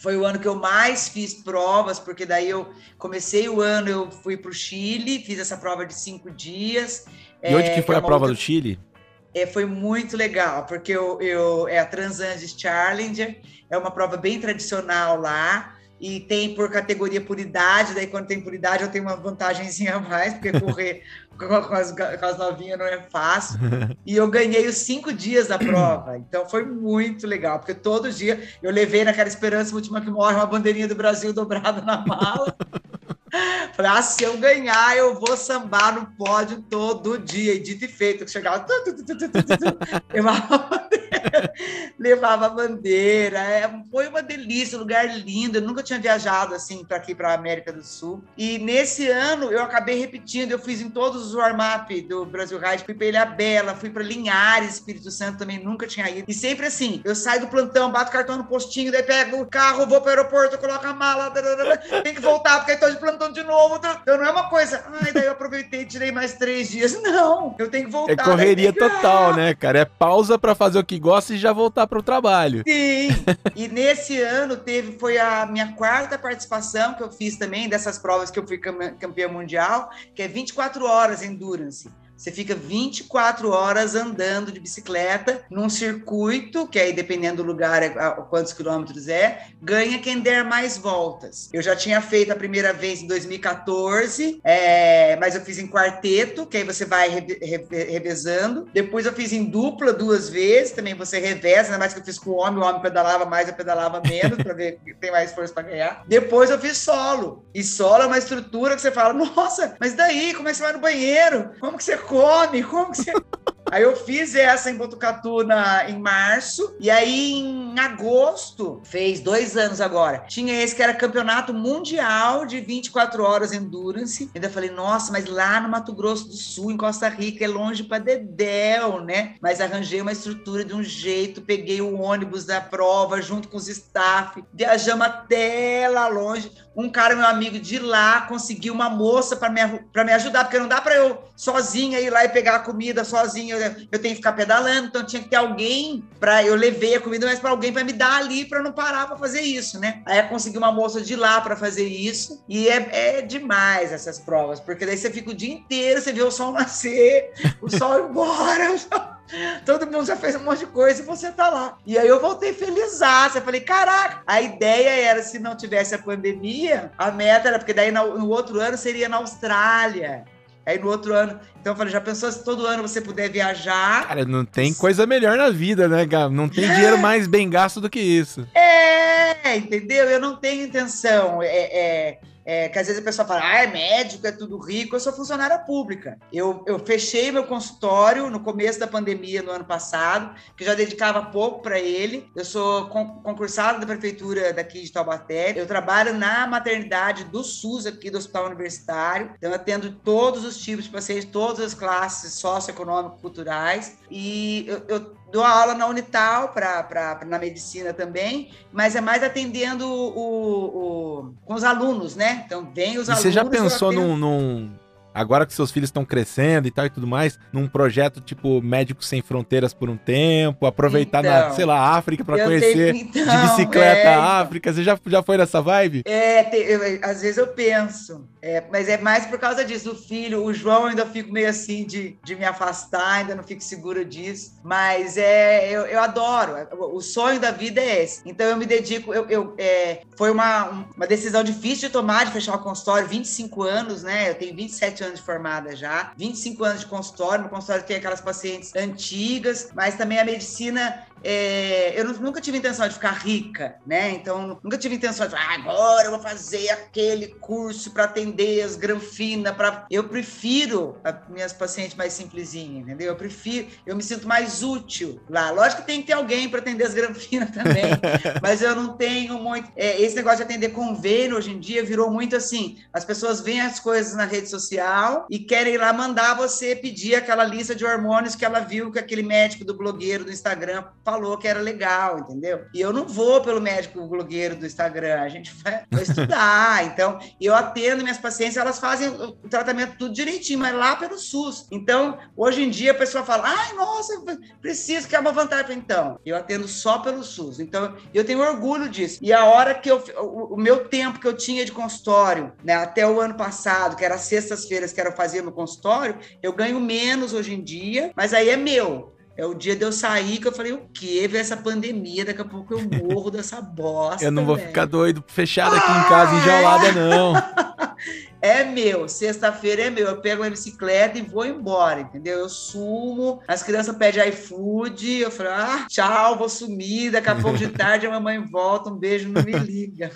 foi o ano que eu mais fiz provas, porque daí eu comecei o ano, eu fui para o Chile, fiz essa prova de cinco dias. E onde que foi é a prova outra... do Chile? É, foi muito legal, porque eu, eu, é a Transandes Challenger, é uma prova bem tradicional lá, e tem por categoria por idade, daí quando tem por idade eu tenho uma vantagemzinha a mais, porque correr [laughs] com as, com as novinhas não é fácil. E eu ganhei os cinco dias da prova. Então foi muito legal, porque todo dia eu levei naquela esperança última que morre uma bandeirinha do Brasil [laughs] dobrada na mala. Falei, ah, se eu ganhar, eu vou sambar no pódio todo dia. E dito e feito, que chegava. Tu, tu, tu, levava a bandeira. [laughs] levava a bandeira. É, foi uma delícia, um lugar lindo. Eu nunca tinha viajado assim para aqui, para América do Sul. E nesse ano eu acabei repetindo, eu fiz em todos os warm-up do Brasil Ride. Fui para Ilha Bela, fui para Linhares, Espírito Santo também, nunca tinha ido. E sempre assim, eu saio do plantão, bato cartão no postinho, daí pego o carro, vou para o aeroporto, coloco a mala, [laughs] tem que voltar porque estou de plantão de novo. Então não é uma coisa, ai, daí eu aproveitei e tirei mais três dias. Não, eu tenho que voltar. É correria total, né, cara? É pausa para fazer o que gosta e já voltar para o trabalho. Sim. [laughs] e nesse ano teve, foi a minha quarta participação que eu fiz também dessas provas que eu fui campeã mundial, que é 24 horas endurance. Você fica 24 horas andando de bicicleta num circuito, que aí, dependendo do lugar, é, quantos quilômetros é, ganha quem der mais voltas. Eu já tinha feito a primeira vez em 2014, é, mas eu fiz em quarteto, que aí você vai revezando. Depois eu fiz em dupla duas vezes, também você reveza, ainda mais que eu fiz com o homem, o homem pedalava mais, eu pedalava menos, para ver [laughs] quem tem mais força para ganhar. Depois eu fiz solo. E solo é uma estrutura que você fala, nossa, mas daí, como é que você vai no banheiro? Como que você come? Como que você. Aí eu fiz essa em Botucatu na, em março, e aí em agosto, fez dois anos agora, tinha esse que era campeonato mundial de 24 horas endurance. Ainda falei, nossa, mas lá no Mato Grosso do Sul, em Costa Rica, é longe para Dedéu, né? Mas arranjei uma estrutura de um jeito, peguei o ônibus da prova junto com os staff, viajamos até lá longe. Um cara, meu amigo de lá, conseguiu uma moça para me, me ajudar, porque não dá para eu sozinha ir lá e pegar a comida sozinha eu tenho que ficar pedalando, então tinha que ter alguém para eu levei a comida, mas para alguém para me dar ali para não parar para fazer isso, né? Aí eu consegui uma moça de lá para fazer isso e é, é demais essas provas, porque daí você fica o dia inteiro, você vê o sol nascer, o sol embora, [laughs] o sol... Todo mundo já fez um monte de coisa e você tá lá. E aí eu voltei feliz. Eu falei, caraca, a ideia era, se não tivesse a pandemia, a meta era, porque daí no, outro ano seria na Austrália. Aí no outro ano, então eu falei, já pensou se todo ano você puder viajar? Cara, não tem coisa melhor na vida, né, Gabo? Não tem dinheiro mais bem gasto do que isso. É, entendeu? Eu não tenho intenção. É, é, é, que às vezes a pessoa fala, ah, é médico, é tudo rico. Eu sou funcionária pública. Eu, eu fechei meu consultório no começo da pandemia, no ano passado, que já dedicava pouco para ele. Eu sou con concursada da prefeitura daqui de Taubaté. Eu trabalho na maternidade do SUS, aqui do Hospital Universitário. Então, eu atendo todos os tipos de pacientes, todas as classes socioeconômico-culturais. E eu, eu dou aula na Unital para na medicina também, mas é mais atendendo o, o, com os alunos, né? Então vem os e alunos. Você já pensou num, num, agora que seus filhos estão crescendo e tal e tudo mais, num projeto tipo Médicos Sem Fronteiras por um tempo, aproveitar então, na, sei lá, África para conhecer tenho, então, de bicicleta é, a África. Você já, já foi nessa vibe? É, te, eu, às vezes eu penso, é, mas é mais por causa disso. O filho, o João, ainda fico meio assim de, de me afastar, ainda não fico segura disso, mas é, eu, eu adoro. O sonho da vida é esse. Então eu me dedico, eu, eu é, foi uma, uma decisão difícil de tomar, de fechar o consultório, 25 anos, né? Eu tenho 27 27 anos de formada já, 25 anos de consultório. No consultório tem aquelas pacientes antigas, mas também a medicina é, eu nunca tive intenção de ficar rica, né? Então, nunca tive intenção de ah, agora eu vou fazer aquele curso para atender as granfinas. Pra... Eu prefiro as minhas pacientes mais simplesinhas, entendeu? Eu prefiro, eu me sinto mais útil lá. Lógico que tem que ter alguém para atender as granfinas [laughs] também, mas eu não tenho muito. É, esse negócio de atender convênio hoje em dia virou muito assim: as pessoas veem as coisas na rede social e querem lá mandar você pedir aquela lista de hormônios que ela viu que aquele médico do blogueiro do Instagram falou que era legal, entendeu? E eu não vou pelo médico blogueiro do Instagram, a gente vai, vai estudar. [laughs] então, eu atendo minhas pacientes, elas fazem o tratamento tudo direitinho, mas lá pelo SUS. Então, hoje em dia a pessoa fala: ai, nossa, preciso que é uma vantagem. Então, eu atendo só pelo SUS. Então, eu tenho orgulho disso. E a hora que eu, o, meu tempo que eu tinha de consultório, né, até o ano passado, que era sextas-feiras que era fazer no consultório, eu ganho menos hoje em dia, mas aí é meu. É o dia de eu sair que eu falei, o quê? Ver essa pandemia, daqui a pouco eu morro dessa [laughs] bosta. eu não vou ficar doido, fechado aqui ah, em casa, enjaulada, é? não. [laughs] é meu, sexta-feira é meu. Eu pego a bicicleta e vou embora, entendeu? Eu sumo, as crianças pedem iFood, eu falo, ah, tchau, vou sumir, daqui a pouco de [laughs] tarde a mamãe volta, um beijo, não me liga.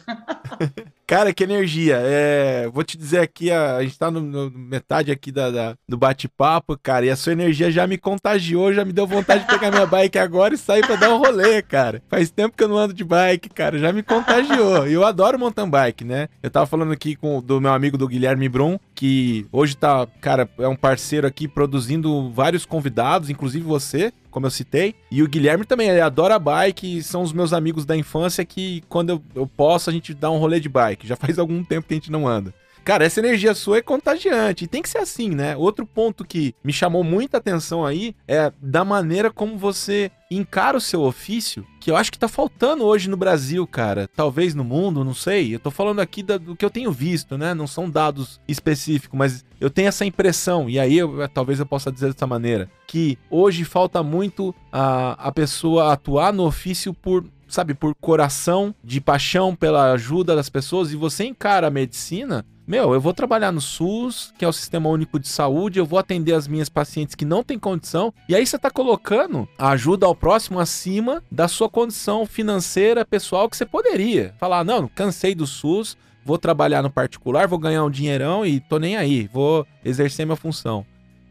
Cara, que energia. É, vou te dizer aqui, a, a gente tá no, no metade aqui da, da do bate-papo, cara, e a sua energia já me contagiou, já me deu vontade de pegar minha [laughs] bike agora e sair pra dar um rolê, cara. Faz tempo que eu não ando de bike, cara, já me contagiou. E eu adoro mountain bike, né? Eu tava falando aqui com do meu amigo do Guilherme Brum, que hoje tá, cara, é um parceiro aqui produzindo vários convidados, inclusive você, como eu citei. E o Guilherme também, ele adora bike, são os meus amigos da infância que quando eu, eu posso a gente dá um rolê de bike. Já [laughs] faz algum tempo que a gente não anda. Cara, essa energia sua é contagiante. E tem que ser assim, né? Outro ponto que me chamou muita atenção aí é da maneira como você encara o seu ofício, que eu acho que tá faltando hoje no Brasil, cara. Talvez no mundo, não sei. Eu tô falando aqui do que eu tenho visto, né? Não são dados específicos, mas eu tenho essa impressão, e aí eu, talvez eu possa dizer dessa maneira, que hoje falta muito a, a pessoa atuar no ofício por sabe, por coração, de paixão pela ajuda das pessoas, e você encara a medicina meu, eu vou trabalhar no SUS, que é o Sistema Único de Saúde, eu vou atender as minhas pacientes que não têm condição, e aí você está colocando a ajuda ao próximo acima da sua condição financeira pessoal que você poderia. Falar, não, cansei do SUS, vou trabalhar no particular, vou ganhar um dinheirão e tô nem aí, vou exercer minha função.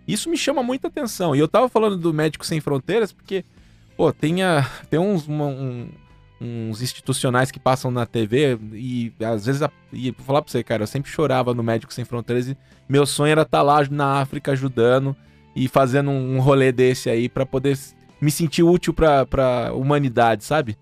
Isso me chama muita atenção. E eu tava falando do Médico Sem Fronteiras porque, pô, tem, a, tem uns, um, uns institucionais que passam na TV e às vezes, e vou falar pra você, cara, eu sempre chorava no Médicos Sem Fronteiras e meu sonho era estar tá lá na África ajudando e fazendo um rolê desse aí para poder me sentir útil pra, pra humanidade, sabe?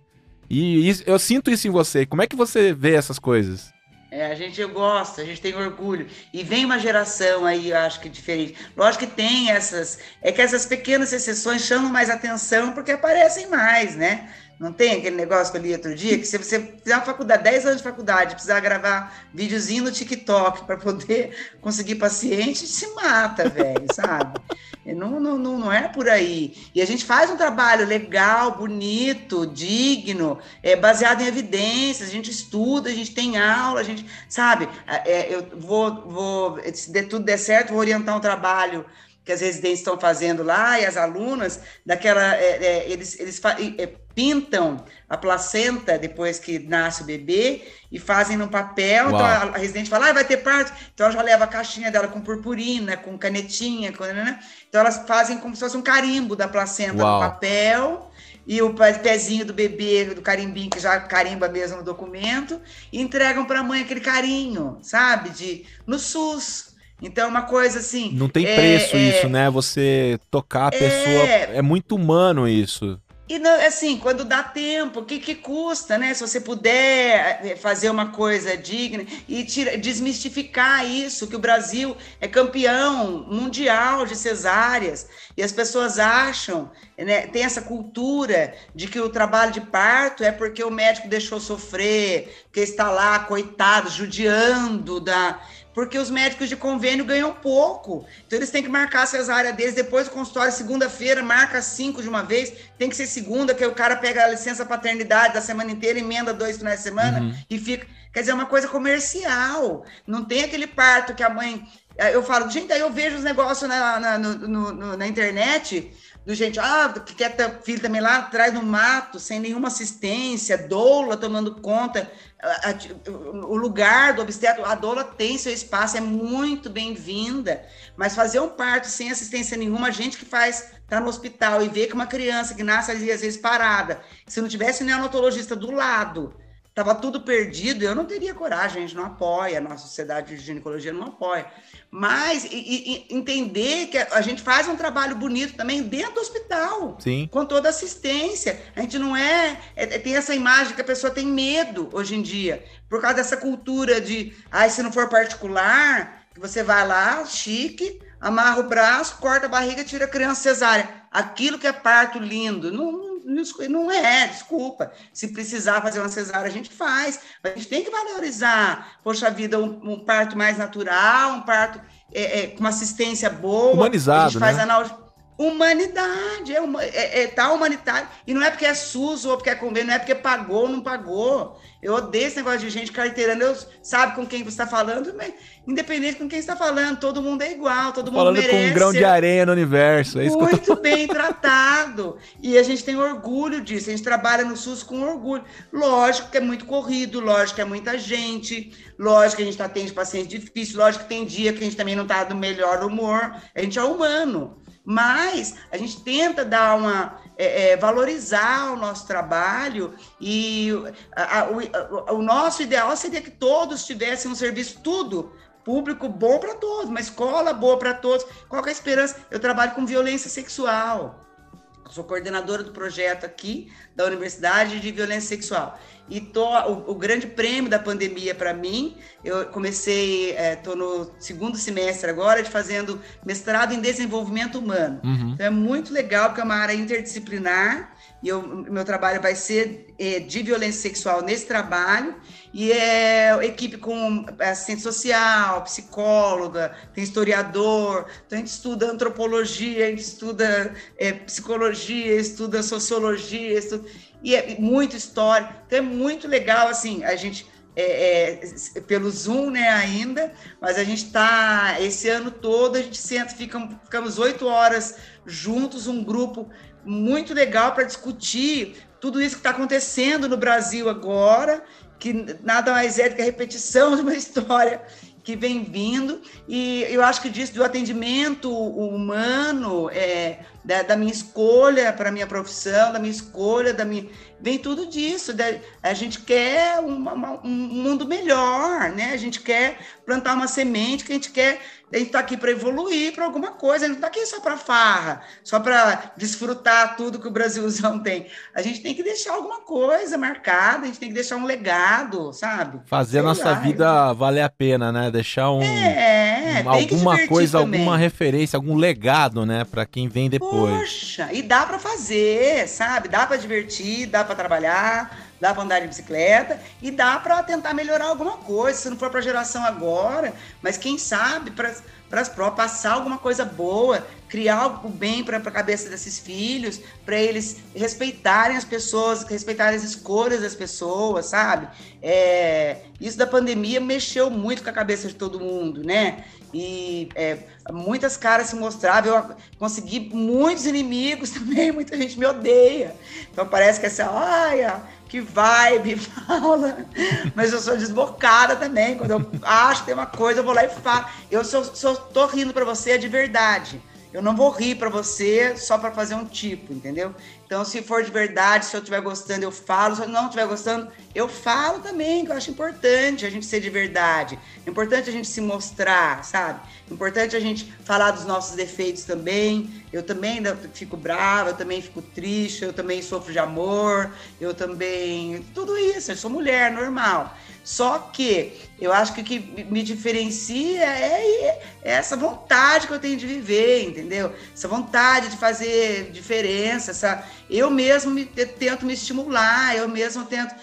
E eu sinto isso em você. Como é que você vê essas coisas? É, a gente gosta, a gente tem orgulho. E vem uma geração aí, eu acho que diferente. Lógico que tem essas. É que essas pequenas exceções chamam mais atenção porque aparecem mais, né? Não tem aquele negócio que eu li outro dia, que se você fizer uma faculdade, 10 anos de faculdade, precisar gravar videozinho no TikTok para poder [laughs] conseguir paciente, se mata, velho, sabe? Não, não, não, não é por aí. E a gente faz um trabalho legal, bonito, digno, é, baseado em evidências, a gente estuda, a gente tem aula, a gente, sabe? É, eu vou, vou, se tudo der certo, vou orientar um trabalho que as residências estão fazendo lá e as alunas daquela é, é, eles, eles é, pintam a placenta depois que nasce o bebê e fazem no papel. Então, Uau. Então a, a, residente fala, ah, vai ter parto. Então ela já leva a caixinha dela com purpurina, com canetinha, com, né? então elas fazem como se fosse um carimbo da placenta Uau. no papel e o pezinho do bebê, do carimbinho, que já carimba mesmo no documento, e entregam para a mãe aquele carinho, sabe? De, no SUS, então, é uma coisa assim. Não tem é, preço é, isso, né? Você tocar a pessoa. É, é muito humano isso. E não, assim, quando dá tempo, o que, que custa, né? Se você puder eh, fazer uma coisa digna e tira, desmistificar isso, que o Brasil é campeão mundial de cesáreas, e as pessoas acham, né, tem essa cultura de que o trabalho de parto é porque o médico deixou sofrer, que está lá, coitado, judiando da porque os médicos de convênio ganham pouco. Então eles têm que marcar a cesárea deles depois do consultório, segunda-feira, marca cinco de uma vez, tem que ser segunda, que o cara pega a licença paternidade da semana inteira, emenda dois finais de semana uhum. e fica. Quer dizer, é uma coisa comercial. Não tem aquele parto que a mãe. Eu falo, gente, aí eu vejo os negócios na, na, no, no, na internet do gente, ah, que quer ter filho também lá atrás no mato, sem nenhuma assistência, doula tomando conta, a, a, o lugar do obstetro, a doula tem seu espaço, é muito bem-vinda, mas fazer um parto sem assistência nenhuma, a gente que faz, tá no hospital e vê que uma criança que nasce ali, às vezes parada, se não tivesse neonatologista do lado, Tava tudo perdido, eu não teria coragem, a gente não apoia, a nossa sociedade de ginecologia não apoia. Mas e, e, entender que a gente faz um trabalho bonito também dentro do hospital, Sim. com toda assistência. A gente não é, é, é, Tem essa imagem que a pessoa tem medo hoje em dia, por causa dessa cultura de, ai, ah, se não for particular, que você vai lá, chique, amarra o braço, corta a barriga, tira a criança cesárea. Aquilo que é parto lindo. Não, não é, desculpa. Se precisar fazer uma cesárea, a gente faz. Mas a gente tem que valorizar, poxa vida, um, um parto mais natural, um parto é, é, com uma assistência boa. Humanizado, a gente faz né? Humanidade, é, uma, é, é, tá humanitário. E não é porque é SUS ou porque é convênio, não é porque pagou ou não pagou. Eu odeio esse negócio de gente carteirando. Eu sabe com quem você está falando, mas independente com quem está falando, todo mundo é igual, todo mundo falando merece. com um grão de areia no universo. É muito tô... bem tratado. E a gente tem orgulho disso. A gente trabalha no SUS com orgulho. Lógico que é muito corrido, lógico que é muita gente, lógico que a gente atende pacientes difíceis, lógico que tem dia que a gente também não está no melhor humor. A gente é humano. Mas a gente tenta dar uma é, é, valorizar o nosso trabalho e a, a, o, o nosso ideal seria que todos tivessem um serviço tudo público bom para todos, uma escola boa para todos. Qual é a esperança? Eu trabalho com violência sexual. Sou coordenadora do projeto aqui da Universidade de Violência Sexual. E tô, o, o grande prêmio da pandemia para mim, eu comecei, estou é, no segundo semestre agora, de fazendo mestrado em desenvolvimento humano. Uhum. Então é muito legal, porque é uma área interdisciplinar, e eu, meu trabalho vai ser é, de violência sexual nesse trabalho, e é equipe com assistente social, psicóloga, tem historiador, então a gente estuda antropologia, a gente estuda é, psicologia, estuda sociologia, estuda e é muito história. Então é muito legal, assim, a gente. É, é, pelo Zoom, né, ainda, mas a gente está, esse ano todo, a gente senta, fica, ficamos oito horas juntos, um grupo muito legal para discutir tudo isso que está acontecendo no Brasil agora, que nada mais é do que a repetição de uma [laughs] história que vem vindo, e eu acho que disso do atendimento humano, é, da, da minha escolha para a minha profissão, da minha escolha, da minha. Vem tudo disso. A gente quer uma, uma, um mundo melhor, né? A gente quer plantar uma semente, que a gente quer a gente está aqui para evoluir para alguma coisa, a gente não está aqui só para farra, só para desfrutar tudo que o Brasilzão [laughs] tem. A gente tem que deixar alguma coisa marcada, a gente tem que deixar um legado, sabe? Fazer a nossa lá, vida valer a pena, né? Deixar um, é, um alguma coisa, também. alguma referência, algum legado, né, para quem vem depois. Poxa, e dá para fazer, sabe? Dá para divertir, dá para trabalhar dá para andar de bicicleta e dá para tentar melhorar alguma coisa, se não for para geração agora, mas quem sabe para as passar alguma coisa boa, criar algo bem para a cabeça desses filhos, para eles respeitarem as pessoas, respeitarem as escolhas das pessoas, sabe? É, isso da pandemia mexeu muito com a cabeça de todo mundo, né? E é, muitas caras se mostravam, eu consegui muitos inimigos [laughs] também, muita gente me odeia. Então parece que essa, olha, que vibe, [laughs] fala. Mas eu sou desbocada também. Quando eu acho que tem uma coisa, eu vou lá e falo. Eu sou, sou tô rindo para você é de verdade. Eu não vou rir para você só para fazer um tipo, entendeu? Então, se for de verdade, se eu estiver gostando, eu falo. Se eu não estiver gostando, eu falo também, que eu acho importante a gente ser de verdade. Importante a gente se mostrar, sabe? Importante a gente falar dos nossos defeitos também. Eu também fico brava, eu também fico triste, eu também sofro de amor, eu também. Tudo isso, eu sou mulher, normal. Só que eu acho que o que me diferencia é, é essa vontade que eu tenho de viver, entendeu? Essa vontade de fazer diferença, essa, eu mesmo me, tento me estimular, eu mesmo tento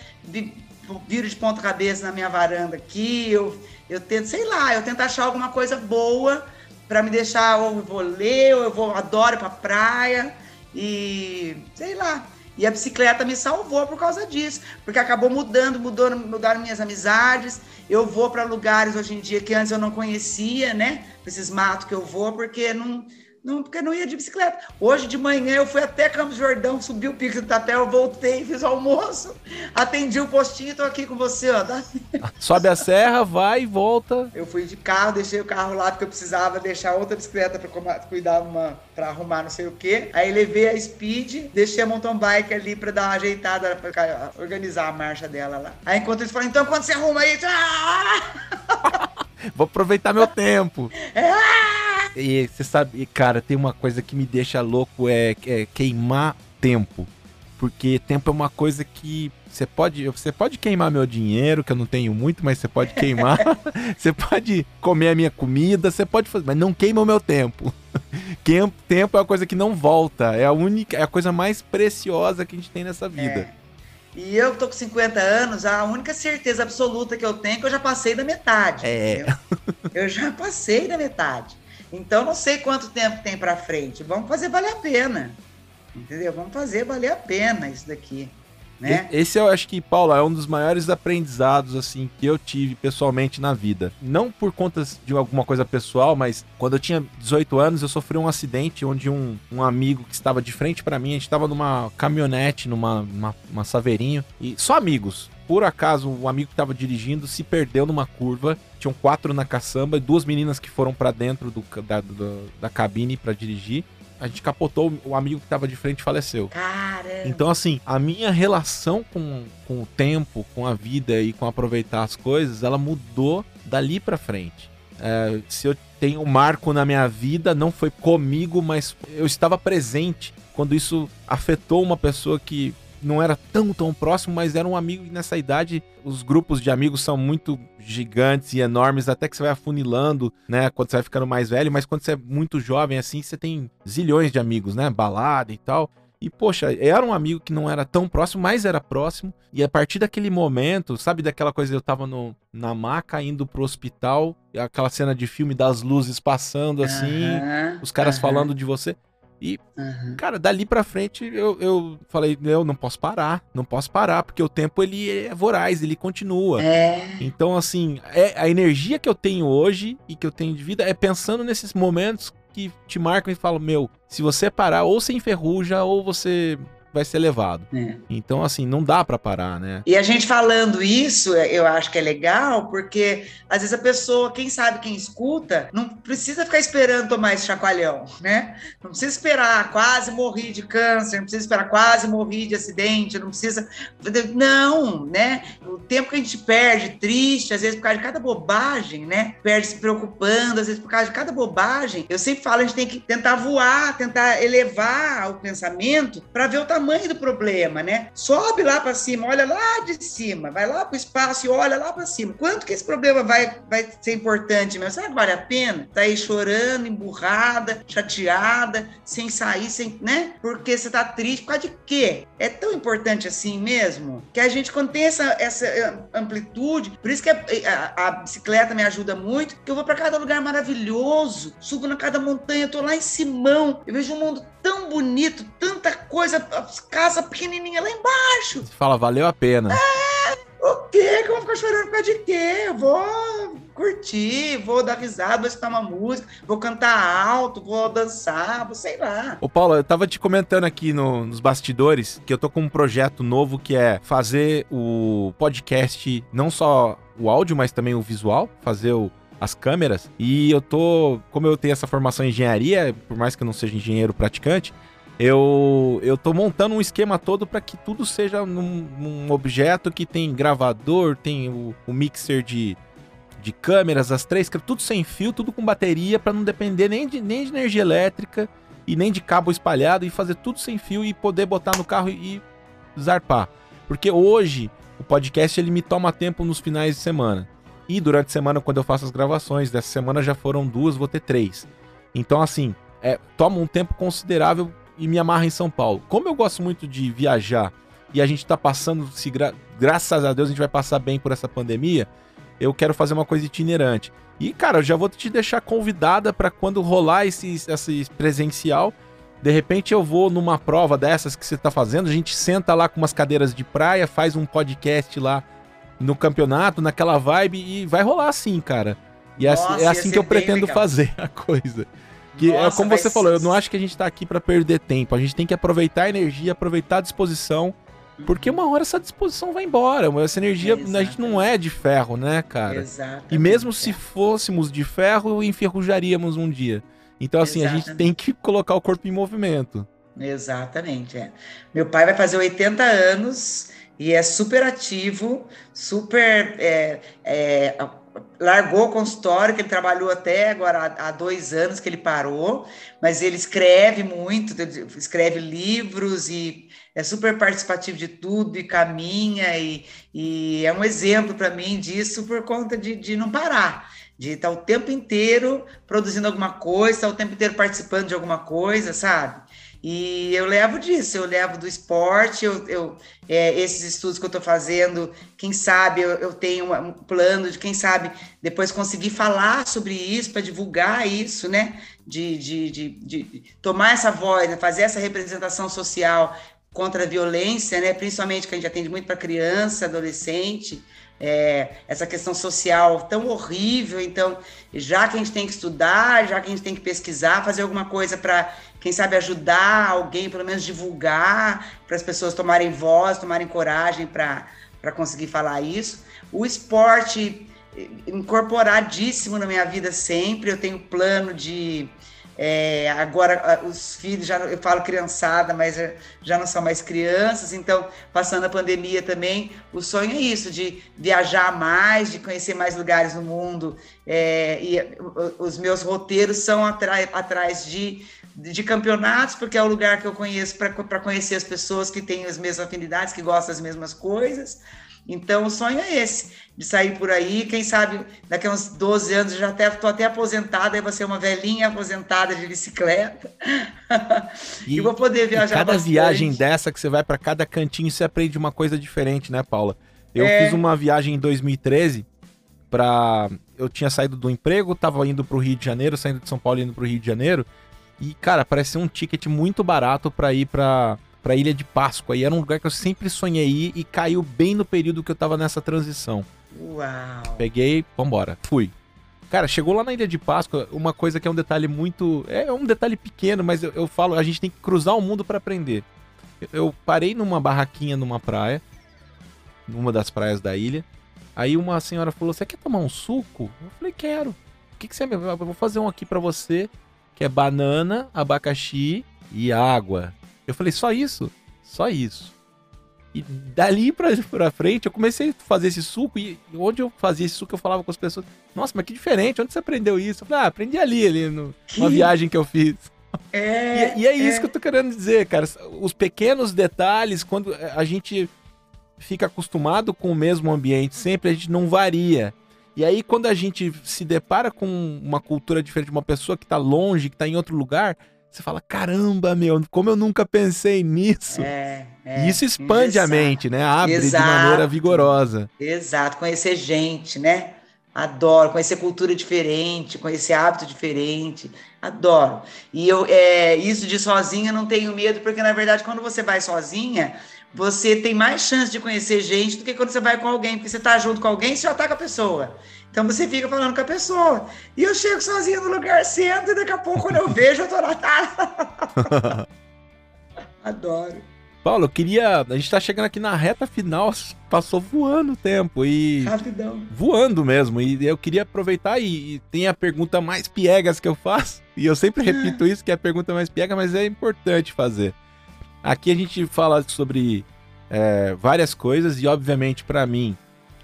viro de ponta cabeça na minha varanda aqui, eu, eu tento, sei lá, eu tento achar alguma coisa boa para me deixar, ou eu vou ler, ou eu vou, adoro pra praia, e sei lá, e a bicicleta me salvou por causa disso, porque acabou mudando, mudou, mudaram minhas amizades. Eu vou para lugares hoje em dia que antes eu não conhecia, né? Esses matos que eu vou, porque não, Não, porque não ia de bicicleta. Hoje de manhã eu fui até Campos Jordão, subi o pico do Tapel, voltei, fiz o almoço, atendi o postinho e tô aqui com você, ó. Tá? [laughs] Sobe a serra, vai e volta. Eu fui de carro, deixei o carro lá porque eu precisava deixar outra bicicleta para cuidar uma, para arrumar não sei o quê. Aí levei a Speed, deixei a mountain bike ali para dar uma ajeitada, para organizar a marcha dela lá. Aí enquanto eles falaram, então quando você arruma aí, ah! [laughs] Vou aproveitar meu tempo. [laughs] E você sabe, cara, tem uma coisa que me deixa louco é, é queimar tempo. Porque tempo é uma coisa que você pode, você pode queimar meu dinheiro, que eu não tenho muito, mas você pode queimar. [laughs] você pode comer a minha comida, você pode fazer, mas não queima o meu tempo. [laughs] tempo é uma coisa que não volta, é a única, é a coisa mais preciosa que a gente tem nessa vida. É. E eu tô com 50 anos, a única certeza absoluta que eu tenho é que eu já passei da metade. É. Eu já passei da metade. Então não sei quanto tempo tem para frente. Vamos fazer valer a pena. Entendeu? Vamos fazer valer a pena isso daqui. Né? Esse eu acho que, Paulo, é um dos maiores aprendizados assim que eu tive pessoalmente na vida. Não por conta de alguma coisa pessoal, mas quando eu tinha 18 anos, eu sofri um acidente onde um, um amigo que estava de frente para mim, a gente estava numa caminhonete, numa uma, uma Saveirinho, e só amigos. Por acaso, o amigo que estava dirigindo se perdeu numa curva. Tinham quatro na caçamba e duas meninas que foram para dentro do, da, da cabine para dirigir a gente capotou, o amigo que tava de frente faleceu. Caramba. Então, assim, a minha relação com, com o tempo, com a vida e com aproveitar as coisas, ela mudou dali para frente. É, se eu tenho um marco na minha vida, não foi comigo, mas eu estava presente quando isso afetou uma pessoa que não era tão, tão próximo, mas era um amigo nessa idade. Os grupos de amigos são muito gigantes e enormes, até que você vai afunilando, né? Quando você vai ficando mais velho, mas quando você é muito jovem assim, você tem zilhões de amigos, né? Balada e tal. E, poxa, era um amigo que não era tão próximo, mas era próximo. E a partir daquele momento, sabe daquela coisa, eu tava no, na maca indo pro hospital, aquela cena de filme das luzes passando assim, os caras falando de você. E, uhum. cara, dali pra frente eu, eu falei, eu não posso parar, não posso parar, porque o tempo ele é voraz, ele continua. É. Então, assim, é, a energia que eu tenho hoje e que eu tenho de vida é pensando nesses momentos que te marcam e falam, meu, se você parar, ou você enferruja, ou você vai ser levado. É. Então, assim, não dá para parar, né? E a gente falando isso, eu acho que é legal, porque às vezes a pessoa, quem sabe, quem escuta, não precisa ficar esperando tomar esse chacoalhão, né? Não precisa esperar, quase morri de câncer, não precisa esperar, quase morri de acidente, não precisa. Não, né? O tempo que a gente perde, triste, às vezes por causa de cada bobagem, né? Perde se preocupando, às vezes por causa de cada bobagem. Eu sempre falo, a gente tem que tentar voar, tentar elevar o pensamento para ver o tamanho tamanho do problema, né? Sobe lá para cima, olha lá de cima, vai lá para o espaço e olha lá para cima. Quanto que esse problema vai, vai ser importante mesmo? Será que vale a pena? Tá aí chorando, emburrada, chateada, sem sair, sem, né? Porque você tá triste por causa de quê? É tão importante assim mesmo que a gente, quando tem essa, essa amplitude, por isso que a, a, a bicicleta me ajuda muito, que eu vou para cada lugar maravilhoso, subo na cada montanha, tô lá em Simão, eu vejo um mundo tão bonito, tanta coisa, casa pequenininha lá embaixo. Você fala, valeu a pena. É, o quê? Que eu vou ficar chorando por causa de quê? Eu vou curtir, vou dar risada, vou escutar uma música, vou cantar alto, vou dançar, vou sei lá. Ô Paulo, eu tava te comentando aqui no, nos bastidores que eu tô com um projeto novo que é fazer o podcast, não só o áudio, mas também o visual, fazer o as câmeras. E eu tô, como eu tenho essa formação em engenharia, por mais que eu não seja engenheiro praticante, eu, eu tô montando um esquema todo para que tudo seja num, num, objeto que tem gravador, tem o, o, mixer de, de câmeras, as três, tudo sem fio, tudo com bateria, para não depender nem de, nem de energia elétrica e nem de cabo espalhado e fazer tudo sem fio e poder botar no carro e, e zarpar. Porque hoje o podcast ele me toma tempo nos finais de semana. E durante a semana, quando eu faço as gravações, dessa semana já foram duas, vou ter três. Então, assim, é, toma um tempo considerável e me amarra em São Paulo. Como eu gosto muito de viajar e a gente tá passando, se gra graças a Deus a gente vai passar bem por essa pandemia, eu quero fazer uma coisa itinerante. E, cara, eu já vou te deixar convidada para quando rolar esse, esse presencial. De repente eu vou numa prova dessas que você tá fazendo, a gente senta lá com umas cadeiras de praia, faz um podcast lá no campeonato, naquela vibe, e vai rolar assim, cara. E é, Nossa, é assim que eu pretendo legal. fazer a coisa. Que é como você falou, eu não acho que a gente tá aqui para perder tempo. A gente tem que aproveitar a energia, aproveitar a disposição. Porque uma hora essa disposição vai embora. Essa energia, a gente não é de ferro, né, cara? Exatamente. E mesmo se fôssemos de ferro, enferrujaríamos um dia. Então, assim, Exatamente. a gente tem que colocar o corpo em movimento. Exatamente, é. Meu pai vai fazer 80 anos e é super ativo, super é, é, largou o consultório, que ele trabalhou até agora há dois anos que ele parou, mas ele escreve muito, escreve livros e é super participativo de tudo e caminha e, e é um exemplo para mim disso por conta de, de não parar, de estar o tempo inteiro produzindo alguma coisa, estar o tempo inteiro participando de alguma coisa, sabe? E eu levo disso, eu levo do esporte, eu, eu é, esses estudos que eu estou fazendo, quem sabe eu, eu tenho um plano de, quem sabe, depois conseguir falar sobre isso, para divulgar isso, né? De, de, de, de, tomar essa voz, né? fazer essa representação social contra a violência, né? Principalmente que a gente atende muito para criança, adolescente, é, essa questão social tão horrível. Então, já que a gente tem que estudar, já que a gente tem que pesquisar, fazer alguma coisa para, quem sabe, ajudar alguém, pelo menos divulgar, para as pessoas tomarem voz, tomarem coragem para conseguir falar isso. O esporte incorporadíssimo na minha vida sempre. Eu tenho plano de é, agora os filhos, já eu falo criançada, mas já não são mais crianças, então passando a pandemia também, o sonho é isso, de viajar mais, de conhecer mais lugares no mundo. É, e os meus roteiros são atrás de, de campeonatos, porque é o lugar que eu conheço para conhecer as pessoas que têm as mesmas afinidades, que gostam das mesmas coisas. Então, o sonho é esse, de sair por aí. Quem sabe daqui a uns 12 anos eu já até, tô até aposentada, aí vou ser uma velhinha aposentada de bicicleta. [laughs] E, e vou poder viajar. cada bastante. viagem dessa que você vai para cada cantinho, você aprende uma coisa diferente, né, Paula? Eu é... fiz uma viagem em 2013 para eu tinha saído do emprego, tava indo pro Rio de Janeiro, saindo de São Paulo indo pro Rio de Janeiro. E, cara, parecia um ticket muito barato para ir para pra Ilha de Páscoa. E era um lugar que eu sempre sonhei ir e caiu bem no período que eu tava nessa transição. Uau! Peguei, vambora, fui. Cara, chegou lá na Ilha de Páscoa, uma coisa que é um detalhe muito. É um detalhe pequeno, mas eu, eu falo, a gente tem que cruzar o mundo para aprender. Eu, eu, parei numa barraquinha numa praia, numa das praias da ilha. Aí uma senhora falou: Você quer tomar um suco? Eu falei: Quero. O que, que você. Eu vou fazer um aqui para você, que é banana, abacaxi e água. Eu falei, só isso? Só isso. E dali pra, pra frente eu comecei a fazer esse suco e onde eu fazia esse suco eu falava com as pessoas, nossa, mas que diferente, onde você aprendeu isso? Eu falei, ah, aprendi ali, ali, no, numa viagem que eu fiz. É, e, e, é isso é. que eu tô querendo dizer, cara. Os pequenos detalhes, quando a gente fica acostumado com o mesmo ambiente, sempre a gente não varia. E aí, quando a gente se depara com uma cultura diferente, uma pessoa que tá longe, que tá em outro lugar, você fala, caramba, meu, como eu nunca pensei nisso. É, é, e isso expande exato, a mente, né? Abre exato, de maneira vigorosa. Exato, conhecer gente, né? Adoro, conhecer cultura diferente, conhecer hábito diferente, adoro. E eu, é, isso de sozinha não tenho medo, porque na verdade, quando você vai sozinha, você tem mais chance de conhecer gente do que quando você vai com alguém, porque você está junto com alguém, você já está com a pessoa. Então você fica falando com a pessoa. E eu chego sozinho no lugar, sento, e daqui a pouco, quando eu vejo, eu tô na [laughs] Adoro. Paulo, eu queria. A gente tá chegando aqui na reta final, passou voando o tempo e. Rapidão. Voando mesmo. E eu queria aproveitar e, e tem a pergunta mais piegas que eu faço. E eu sempre repito isso, que é a pergunta mais piega, mas é importante fazer. Aqui a gente fala sobre é, várias coisas e, obviamente, para mim,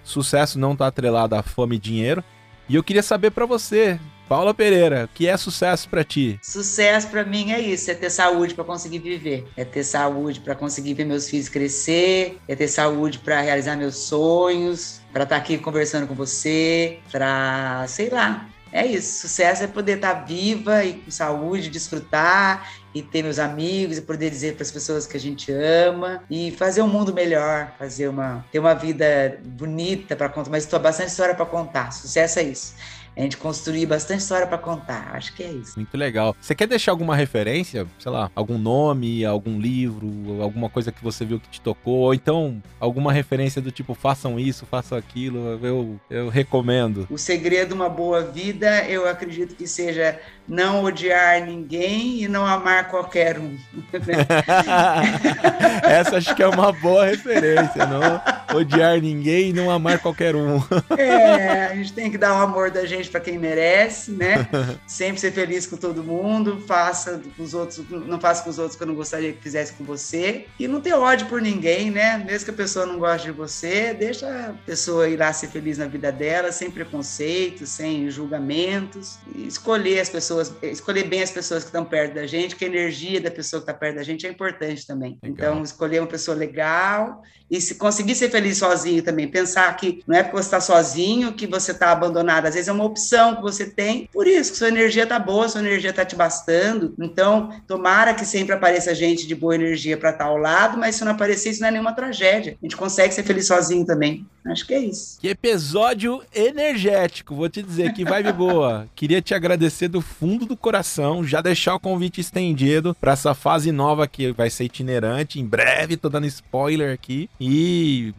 sucesso não está atrelado a fome e dinheiro. E eu queria saber para você, Paula Pereira, o que é sucesso para ti? Sucesso para mim é isso, é ter saúde para conseguir viver, é ter saúde para conseguir ver meus filhos crescer, é ter saúde para realizar meus sonhos, para estar tá aqui conversando com você, para, sei lá, é isso. Sucesso é poder estar tá viva e com saúde, desfrutar e ter meus amigos e poder dizer para as pessoas que a gente ama e fazer um mundo melhor, fazer uma ter uma vida bonita para contar, mas estou bastante história para contar. Sucesso é isso. A gente construir bastante história para contar. Acho que é isso. Muito legal. Você quer deixar alguma referência? Sei lá, algum nome, algum livro, alguma coisa que você viu que te tocou? Ou então alguma referência do tipo, façam isso, façam aquilo. Eu, eu recomendo. O segredo de uma boa vida, eu acredito que seja não odiar ninguém e não amar qualquer um. [laughs] Essa acho que é uma boa referência, não odiar ninguém e não amar qualquer um. É, a gente tem que dar o amor da gente para quem merece, né? [laughs] Sempre ser feliz com todo mundo, faça com os outros, não faça com os outros que eu não gostaria que fizesse com você. E não ter ódio por ninguém, né? Mesmo que a pessoa não goste de você, deixa a pessoa ir lá ser feliz na vida dela, sem preconceito, sem julgamentos, e escolher as pessoas pessoas, escolher bem as pessoas que estão perto da gente, que a energia da pessoa que está perto da gente é importante também. Legal. Então, escolher uma pessoa legal e se conseguir ser feliz sozinho também, pensar que não é porque você está sozinho que você está abandonado, às vezes é uma opção que você tem, por isso que sua energia está boa, sua energia está te bastando. Então, tomara que sempre apareça gente de boa energia para estar tá ao lado, mas se não aparecer, isso não é nenhuma tragédia. A gente consegue ser feliz sozinho também. Acho que é isso. Que episódio energético, vou te dizer, que vibe [laughs] boa. Queria te agradecer do fundo do coração, já deixar o convite estendido para essa fase nova que vai ser itinerante. Em breve, tô dando spoiler aqui. E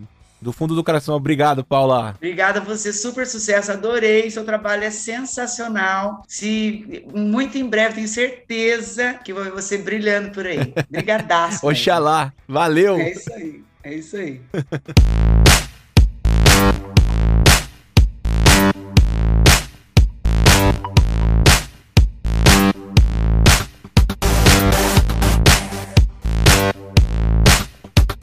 do fundo do coração, obrigado, Paula. Obrigada a você, super sucesso, adorei. Seu trabalho é sensacional. Se muito em breve, tenho certeza que vou ver você brilhando por aí. Brigadaço. [laughs] Oxalá, valeu. É isso aí, é isso aí. [laughs]